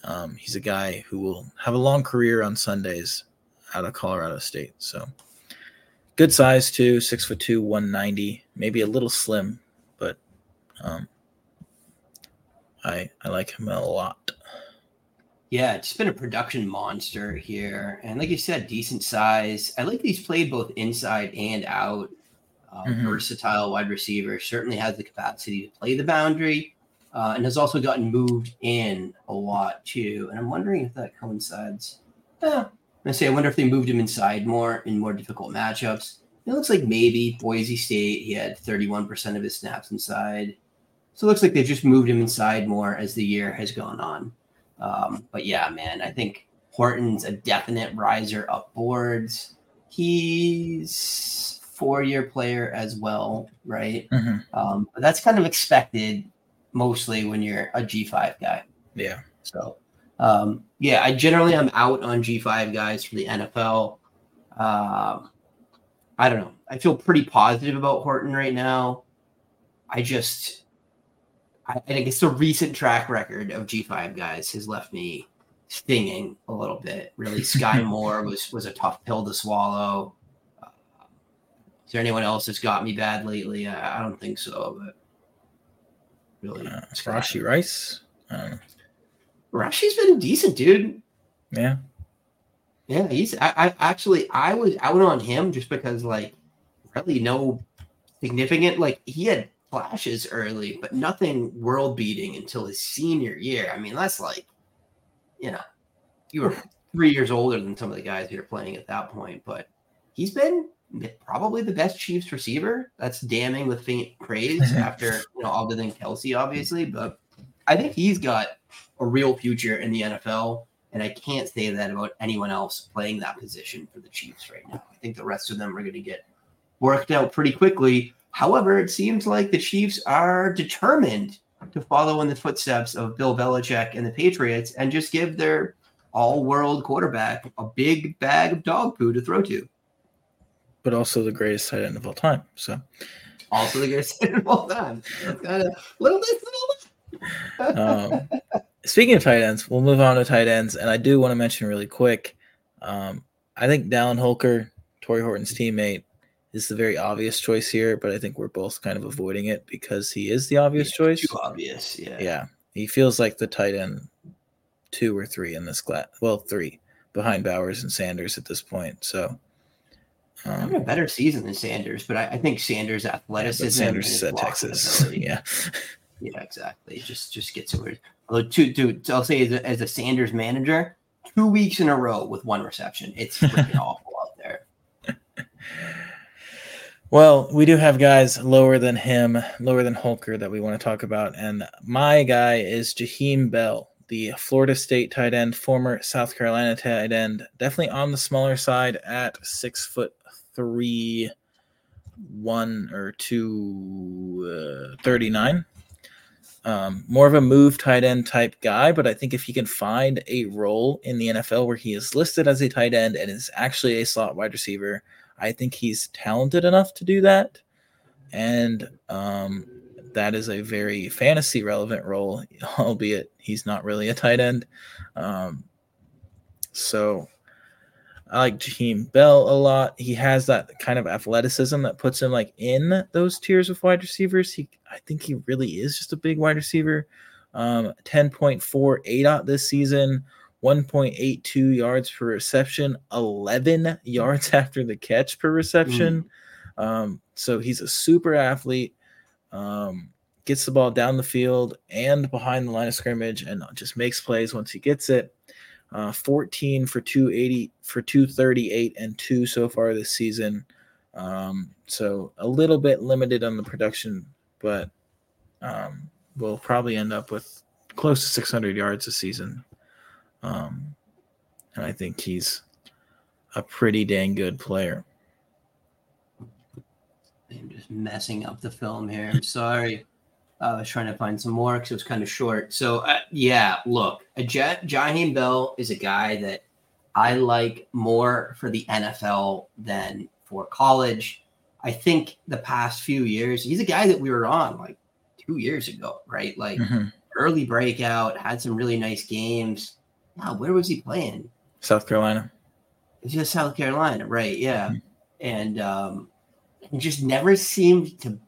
um, he's a guy who will have a long career on Sundays out of Colorado State. So good size too, six foot two, one ninety, maybe a little slim, but um, I I like him a lot. Yeah, it's been a production monster here, and like you said, decent size. I like he's played both inside and out. Uh, mm-hmm. Versatile wide receiver, certainly has the capacity to play the boundary, uh, and has also gotten moved in a lot too. And I'm wondering if that coincides. Yeah, I say I wonder if they moved him inside more in more difficult matchups. It looks like maybe Boise State. He had 31% of his snaps inside. So it looks like they've just moved him inside more as the year has gone on. Um, but yeah, man, I think Horton's a definite riser up boards. He's four-year player as well, right? Mm-hmm. Um, but that's kind of expected mostly when you're a G5 guy. Yeah. So um, yeah, I generally I'm out on G5 guys for the NFL. Um, I don't know. I feel pretty positive about Horton right now. I just I, I guess the recent track record of G5 guys has left me stinging a little bit. Really, Skyy Moore was was a tough pill to swallow. Uh, is there anyone else that's got me bad lately? I, I don't think so, but really, uh, Rashee Rice. Uh, Rashee's been decent, dude. Yeah, yeah. He's. I, I actually I was out on him just because like really no significant. Like he had flashes early, but nothing world beating until his senior year. I mean, that's like, you know, you were three years older than some of the guys who are playing at that point, but he's been probably the best Chiefs receiver. That's damning with faint praise after, you know, other than Kelce, obviously, but I think he's got a real future in the NFL. And I can't say that about anyone else playing that position for the Chiefs right now. I think the rest of them are going to get worked out pretty quickly. However, it seems like the Chiefs are determined to follow in the footsteps of Bill Belichick and the Patriots and just give their all world quarterback a big bag of dog poo to throw to. But also the greatest tight end of all time. So also the greatest tight end of all time. Kind of little bit, um, speaking of tight ends, we'll move on to tight ends. And I do want to mention really quick. Um, I think Dallin Holker, Tory Horton's teammate, is the very obvious choice here, but I think we're both kind of avoiding it because he is the obvious yeah, choice. Too obvious, yeah. Yeah, he feels like the tight end two or three in this class. Well, three behind Bowers and Sanders at this point. So, um, a better season than Sanders, but I, I think Sanders' athleticism. Yeah, Sanders is at Texas. yeah. Yeah, exactly. Just just gets weird. Although, two, dude, I'll say as a, as a Sanders manager, two weeks in a row with one reception, it's freaking awful out there. Well, we do have guys lower than him, lower than Holker that we want to talk about. And my guy is Jaheim Bell, the Florida State tight end, former South Carolina tight end, definitely on the smaller side at six foot three, one or two, uh, 39. Um, more of a move tight end type guy, but I think if he can find a role in the NFL where he is listed as a tight end and is actually a slot wide receiver, I think he's talented enough to do that. And um, that is a very fantasy relevant role, albeit he's not really a tight end. Um, so I like Jaheim Bell a lot. He has that kind of athleticism that puts him like in those tiers of wide receivers. He, I think he really is just a big wide receiver. Um, 10.4 ADOT this season, 1.82 yards per reception, 11 yards after the catch per reception. Mm. Um, so he's a super athlete. Um, gets the ball down the field and behind the line of scrimmage and just makes plays once he gets it. Uh, 14 for 280 for 238 and two so far this season. Um, so a little bit limited on the production, but um, we'll probably end up with close to 600 yards a season. Um, and I think he's a pretty dang good player. I'm just messing up the film here. I'm sorry. I was trying to find some more because it was kind of short. So uh, yeah, look, a Jet Jaheim Bell is a guy that I like more for the NFL than for college. I think the past few years, he's a guy that we were on like two years ago, right? Like mm-hmm. early breakout, had some really nice games. Where was he playing? South Carolina. It's just South Carolina, right? Yeah. Mm-hmm. And um, he just never seemed to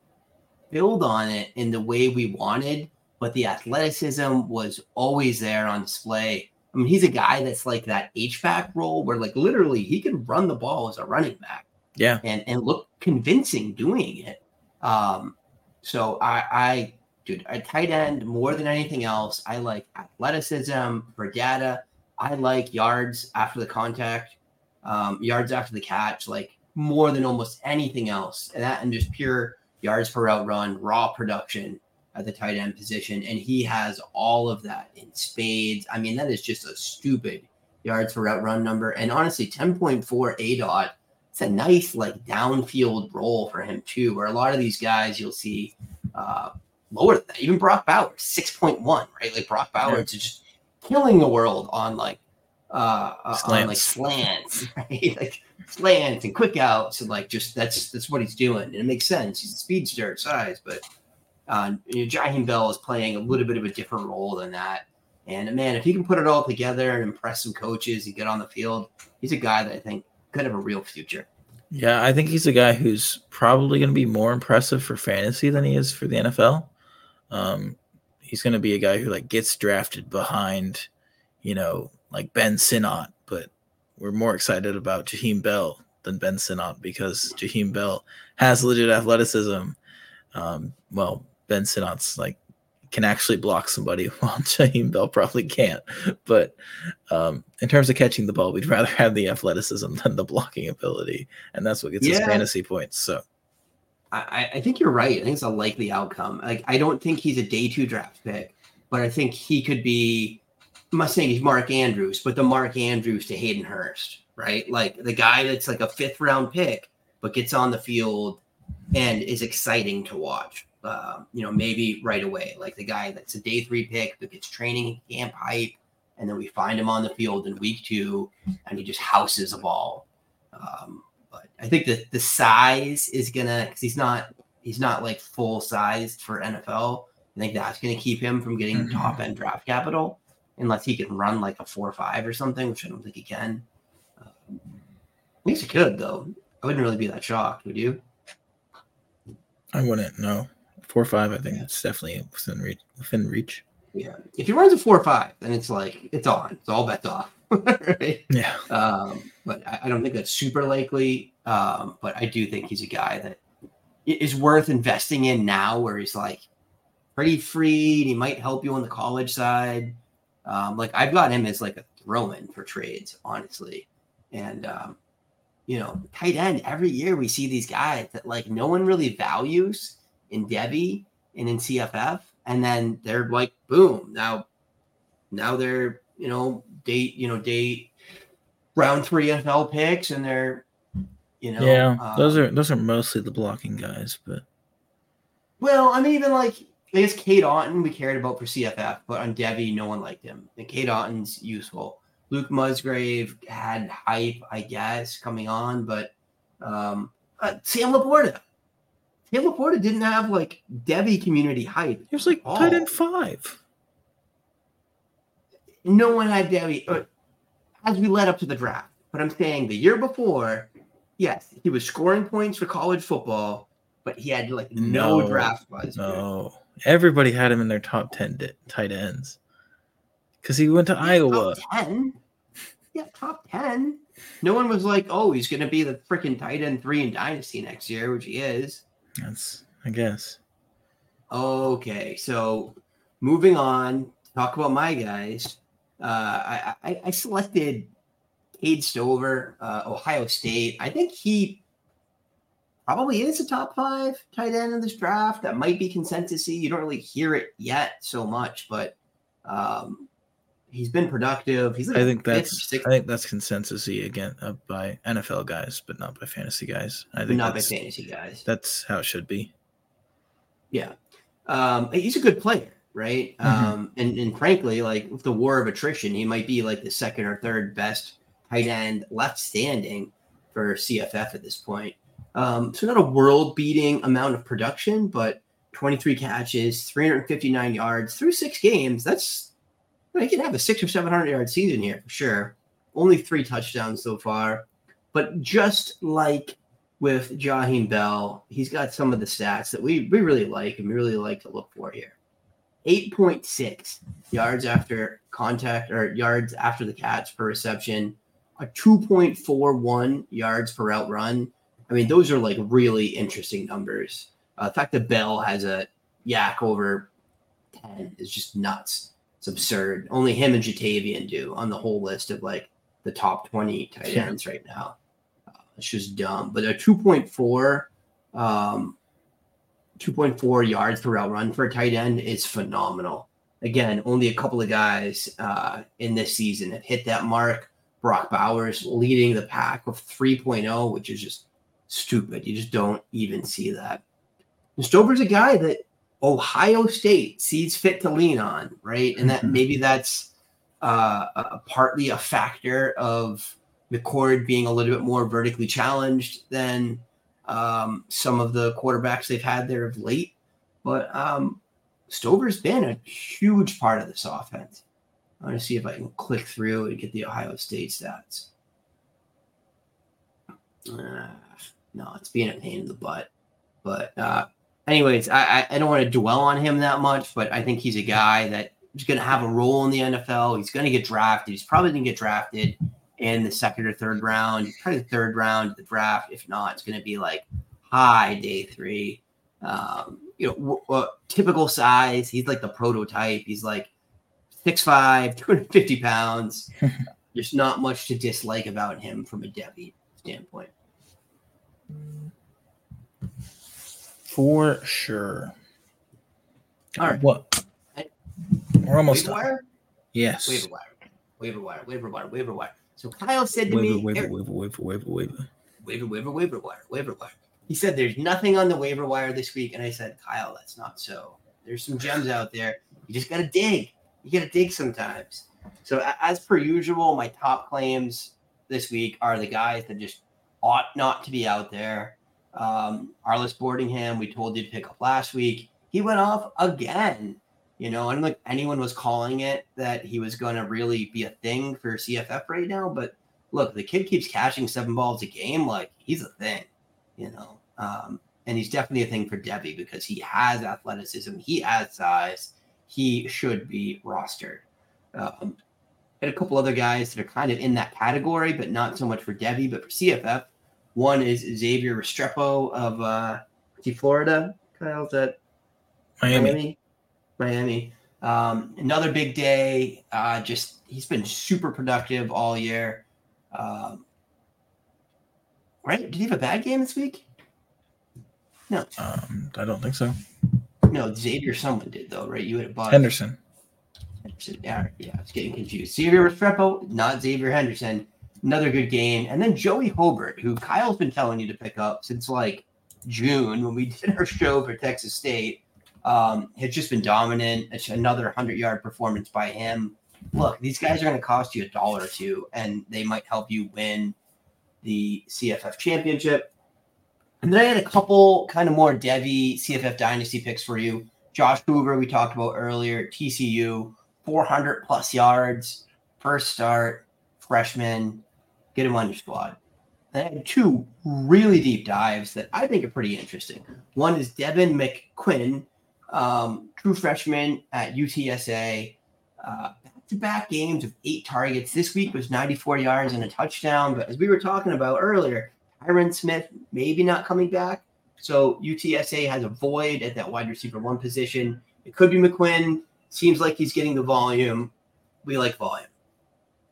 build on it in the way we wanted, but the athleticism was always there on display. I mean, he's a guy that's like that H back role where like literally he can run the ball as a running back. Yeah. And and look convincing doing it. Um, so I I dude, a tight end more than anything else. I like athleticism for data. I like yards after the contact, um, yards after the catch, like more than almost anything else. And that and just pure yards per route run, raw production at the tight end position. And he has all of that in spades. I mean, that is just a stupid yards per route run number. And honestly, 10.4 A dot, it's a nice like downfield role for him too, where a lot of these guys you'll see uh, lower than that. Even Brock Bowers, 6.1, right? Like Brock Bowers yeah. is just killing the world on like uh, uh on like slants, right? like slants and quick outs and like just that's that's what he's doing. And it makes sense. He's a speedster size, but uh, you know, Jaheim Bell is playing a little bit of a different role than that. And man, if he can put it all together and impress some coaches and get on the field, he's a guy that I think could have a real future. Yeah, I think he's a guy who's probably going to be more impressive for fantasy than he is for the NFL. Um, he's going to be a guy who like gets drafted behind, you know, like Ben Sinnott, but we're more excited about Jaheim Bell than Ben Sinnott because Jaheim Bell has legit athleticism. Um, well, Ben Sinnott's like can actually block somebody while Jaheim Bell probably can't. But um, in terms of catching the ball, we'd rather have the athleticism than the blocking ability, and that's what gets yeah. us fantasy points. So. I, I think you're right. I think it's a likely outcome. Like I don't think he's a day two draft pick, but I think he could be I'm not saying he's Mark Andrews, but the Mark Andrews to Hayden Hurst, right? Like the guy that's like a fifth round pick, but gets on the field and is exciting to watch. Uh, you know, maybe right away, like the guy that's a day three pick that gets training camp hype, and then we find him on the field in week two, and he just houses a ball. Um, but I think that the size is gonna, because he's not, he's not like full sized for NFL. I think that's gonna keep him from getting Mhm. top end draft capital unless he can run like a four or five or something, which I don't think he can. At least he could though. I wouldn't really be that shocked, would you? I wouldn't No, Four or five, I think it's definitely within reach. Within reach. Yeah. If he runs a four or five, then it's like it's on. It's all bets off. right? Yeah. Um, but I, I don't think that's super likely. Um, but I do think he's a guy that is worth investing in now, where he's like pretty free. And he might help you on the college side. Um, like I've got him as like a throw-in for trades, honestly. And um, you know, tight end every year we see these guys that like no one really values in Devy and in CFF, and then they're like, boom, now, now they're you know date you know date round three NFL picks, and they're you know yeah. um, those are those are mostly the blocking guys, but Well, I mean, even like I guess Cade Otton we cared about for CFF, but on Devy, no one liked him. And Cade Otton's useful. Luke Musgrave had hype, I guess, coming on, but um, uh, Sam LaPorta. Sam LaPorta didn't have like Devy community hype. he was like tight end five. No one had Devy uh, as we led up to the draft. But I'm saying the year before, yes, he was scoring points for college football, but he had like no, No, draft buzz. No, everybody had him in their top ten di- tight ends because he went to Yeah, Iowa. Top 10. Yeah, top 10. No one was like, oh, he's going to be the freaking tight end three in Dynasty next year, which he is. That's I guess. Okay, so moving on, talk about my guys. Uh, I, I, I selected Cade Stover, uh, Ohio State. I think he probably is a top five tight end in this draft. That might be consensusy. You don't really hear it yet so much, but um, he's been productive. He's like I think that's sixth I think that's consensusy again uh, by NFL guys, but not by fantasy guys. I think not by fantasy guys. that's how it should be. Yeah. Um, he's a good player, right? Mhm. Um, and, and frankly, like with the war of attrition, he might be like the second or third best tight end left standing for CFF at this point. Um, so not a world beating amount of production, but 23 catches, 359 yards through six games. That's he can have a six or 700 yard season here for sure. Only three touchdowns so far. But just like with Jaheim Bell, he's got some of the stats that we, we really like and we really like to look for here. 8.6 yards after contact or yards after the catch per reception, a 2.41 yards per route run. I mean, those are like really interesting numbers. Uh, the fact that Bell has a YAC over 10 is just nuts. It's absurd. Only him and Ja'Tavion do on the whole list of like the top 20 tight Yeah. ends right now. Uh, it's just dumb. But a 2.4 um 2.4 yards per route run for a tight end is phenomenal. Again, only a couple of guys uh, in this season have hit that mark. Brock Bowers leading the pack with 3.0, which is just stupid. You just don't even see that. And Stover's a guy that Ohio State sees fit to lean on, right? And that Mhm. maybe that's uh, a, partly a factor of McCord being a little bit more vertically challenged than um, some of the quarterbacks they've had there of late. But um, Stover's been a huge part of this offense. I want to see if I can click through and get the Ohio State stats. Uh, no, it's being a pain in the butt. But uh, anyways, I, I, don't want to dwell on him that much, but I think he's a guy that is going to have a role in the NFL. He's going to get drafted. He's probably going to get drafted in the second or third round, probably the third round of the draft. If not, it's going to be like high day three. Um, you know, w- w- typical size. He's like the prototype. He's like 6'5, 250 pounds. There's not much to dislike about him from a Devy standpoint. For sure. All right. What? We're almost Waiver done. wire? Yes. Waiver wire. Waiver wire. Waiver wire. Waiver wire. So Kyle said to Waiver, me, waiver, waiver, waiver, waiver, waiver. waiver, waiver, waiver wire, waiver wire. He said there's nothing on the waiver wire this week, and I said, Kyle, that's not so. There's some gems out there. You just gotta dig. You gotta dig sometimes. So as per usual, my top claims this week are the guys that just ought not to be out there. Um, Arliss Boardingham, we told you to pick up last week. He went off again. You know, I don't think anyone was calling it that he was going to really be a thing for CFF right now. But look, the kid keeps catching seven balls a game. Like he's a thing, you know. Um, and he's definitely a thing for Devy because he has athleticism, he has size, he should be rostered. Um, and a couple other guys that are kind of in that category, but not so much for Devy, but for CFF. One is Xavier Restrepo of uh, Florida. Kyle's at Miami. Miami. Miami. Um, another big day. Uh, just he's been super productive all year. Um, right? Did he have a bad game this week? No, Um, I don't think so. no. Xavier, someone did though, right? You had a bug. Henderson. Henderson. Yeah, yeah, I was getting confused. Xavier Restrepo, not Xavier Henderson. Another good game. And then Joey Hobert, who Kyle's been telling you to pick up since like June when we did our show for Texas State. Um, has just been dominant. It's another 100 yard performance by him. Look, these guys are going to cost you a dollar or two, and they might help you win the CFF championship. And then I had a couple kind of more Devy CFF dynasty picks for you. Josh Hoover, we talked about earlier, TCU, 400 plus yards, first start, freshman. Get him on your squad. I had two really deep dives that I think are pretty interesting. One is Devin McCuin, um, true freshman at UTSA. Uh, back-to-back games of eight targets. This week was 94 yards and a touchdown. But as we were talking about earlier, Tyrin Smith maybe not coming back. So UTSA has a void at that wide receiver one position. It could be McQuinn. Seems like he's getting the volume. We like volume.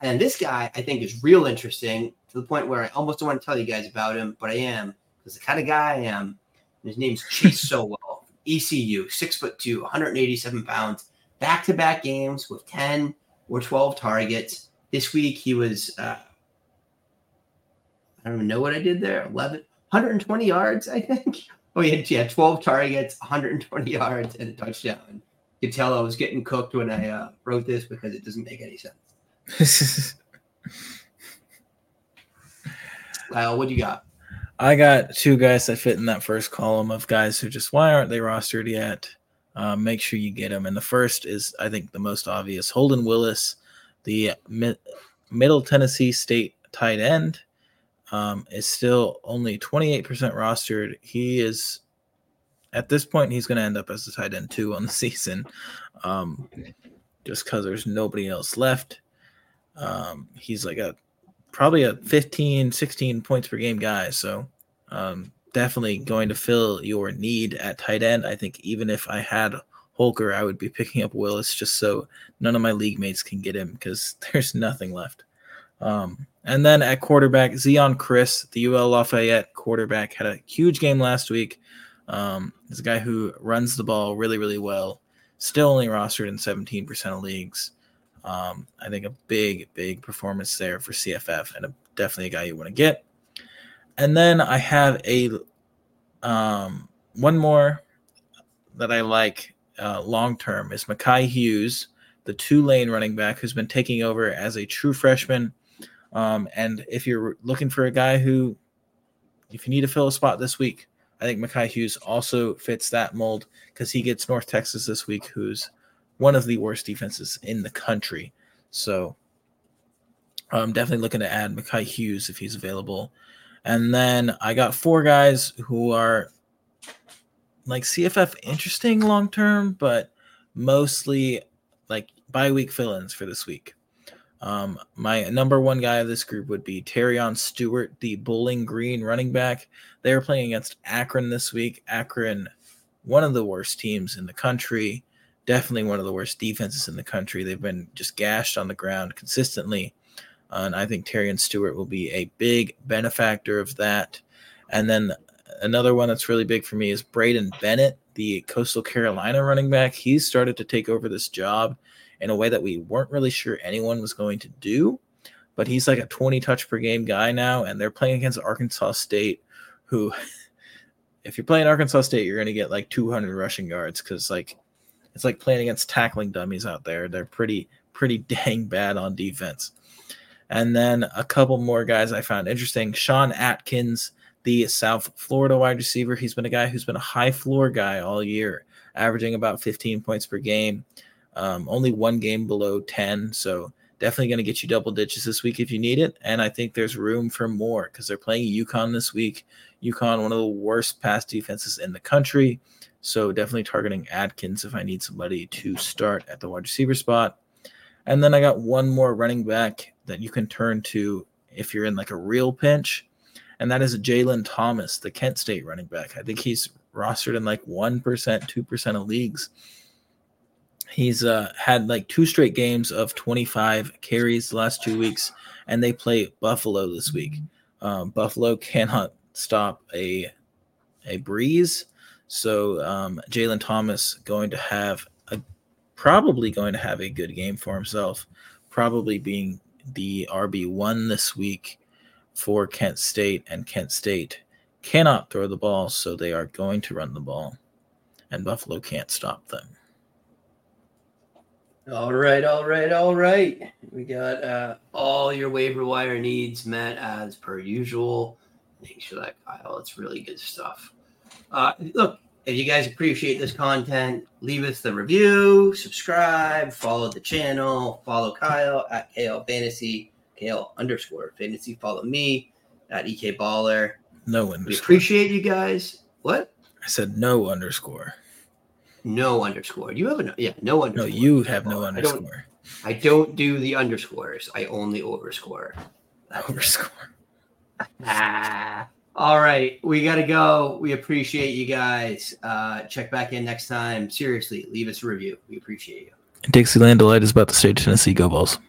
And this guy, I think, is real interesting to the point where I almost don't want to tell you guys about him, but I am because the kind of guy I am. His name's Chase Sowell, ECU, six foot two, 187 pounds, back to back games with 10 or 12 targets. This week he was, uh, I don't even know what I did there, 11, 120 yards, I think. Oh, yeah, yeah, 12 targets, 120 yards, and a touchdown. You could tell I was getting cooked when I uh, wrote this because it doesn't make any sense. Kyle, what do you got? I got two guys that fit in that first column of guys who just why aren't they rostered yet? Uh, make sure you get them. And the first is, I think, the most obvious Holden Willis, the mi- Middle Tennessee State tight end, um, is still only 28% rostered. He is, at this point, he's going to end up as a tight end two on the season um, just because there's nobody else left. Um, he's like a probably a 15, 16 points per game guy. So um, definitely going to fill your need at tight end. I think even if I had Holker, I would be picking up Willis just so none of my league mates can get him because there's nothing left. Um, and then at quarterback, Zeon Chriss, the UL Lafayette quarterback, had a huge game last week. Um, a guy who runs the ball really, really well. Still only rostered in 17% of leagues. Um, I think a big, big performance there for CFF and a, definitely a guy you want to get. And then I have a um, one more that I like uh, long term is Makhi Hughes, the Tulane running back who's been taking over as a true freshman. Um, and if you're looking for a guy who, if you need to fill a spot this week, I think Makhi Hughes also fits that mold because he gets North Texas this week, who's one of the worst defenses in the country. So I'm definitely looking to add Makhi Hughes if he's available. And then I got four guys who are like CFF interesting long term, but mostly like bye week fill ins for this week. Um, my number one guy of this group would be Terion Stewart, the Bowling Green running back. They are playing against Akron this week. Akron, one of the worst teams in the country, definitely one of the worst defenses in the country. They've been just gashed on the ground consistently. Uh, and I think Terion Stewart will be a big benefactor of that. And then another one that's really big for me is Braydon Bennett, the Coastal Carolina running back. He's started to take over this job in a way that we weren't really sure anyone was going to do. But he's like a 20 touch per game guy now, and they're playing against Arkansas State, who, if you're playing Arkansas State, you're going to get like 200 rushing yards because like it's like playing against tackling dummies out there. They're pretty pretty dang bad on defense. And then a couple more guys I found interesting. Sean Atkins, the South Florida wide receiver. He's been a guy who's been a high floor guy all year, averaging about 15 points per game. Um, only one game below 10. So definitely going to get you double digits this week if you need it. And I think there's room for more because they're playing UConn this week. UConn, one of the worst pass defenses in the country. So definitely targeting Atkins if I need somebody to start at the wide receiver spot. And then I got one more running back that you can turn to if you're in like a real pinch, and that is Jalen Thomas, the Kent State running back. I think he's rostered in like 1%, 2% of leagues. He's uh, had like two straight games of 25 carries the last two weeks, and they play Buffalo this week. Um, Buffalo cannot stop a a breeze, so um, Jalen Thomas going to have probably going to have a good game for himself, probably being the RB1 this week for Kent State, and Kent State cannot throw the ball, so they are going to run the ball, and Buffalo can't stop them. All right, all right, all right. We got uh, all your waiver wire needs met as per usual. Thanks for that, Kyle. It's really good stuff. Uh, look, if you guys appreciate this content, leave us the review, subscribe, follow the channel, follow Kyle at KL Fantasy, KL underscore fantasy. Follow me at EK Baller. No underscore. We appreciate you guys. What? I said no underscore. No underscore. You have a no, yeah, no underscore. No, you have no underscore. I don't, I don't do the underscores. I only overscore. That's overscore. ah. All right, we got to go. We appreciate you guys. Uh, check back in next time. Seriously, leave us a review. We appreciate you. Dixieland Delight is about the state of Tennessee. Go Balls.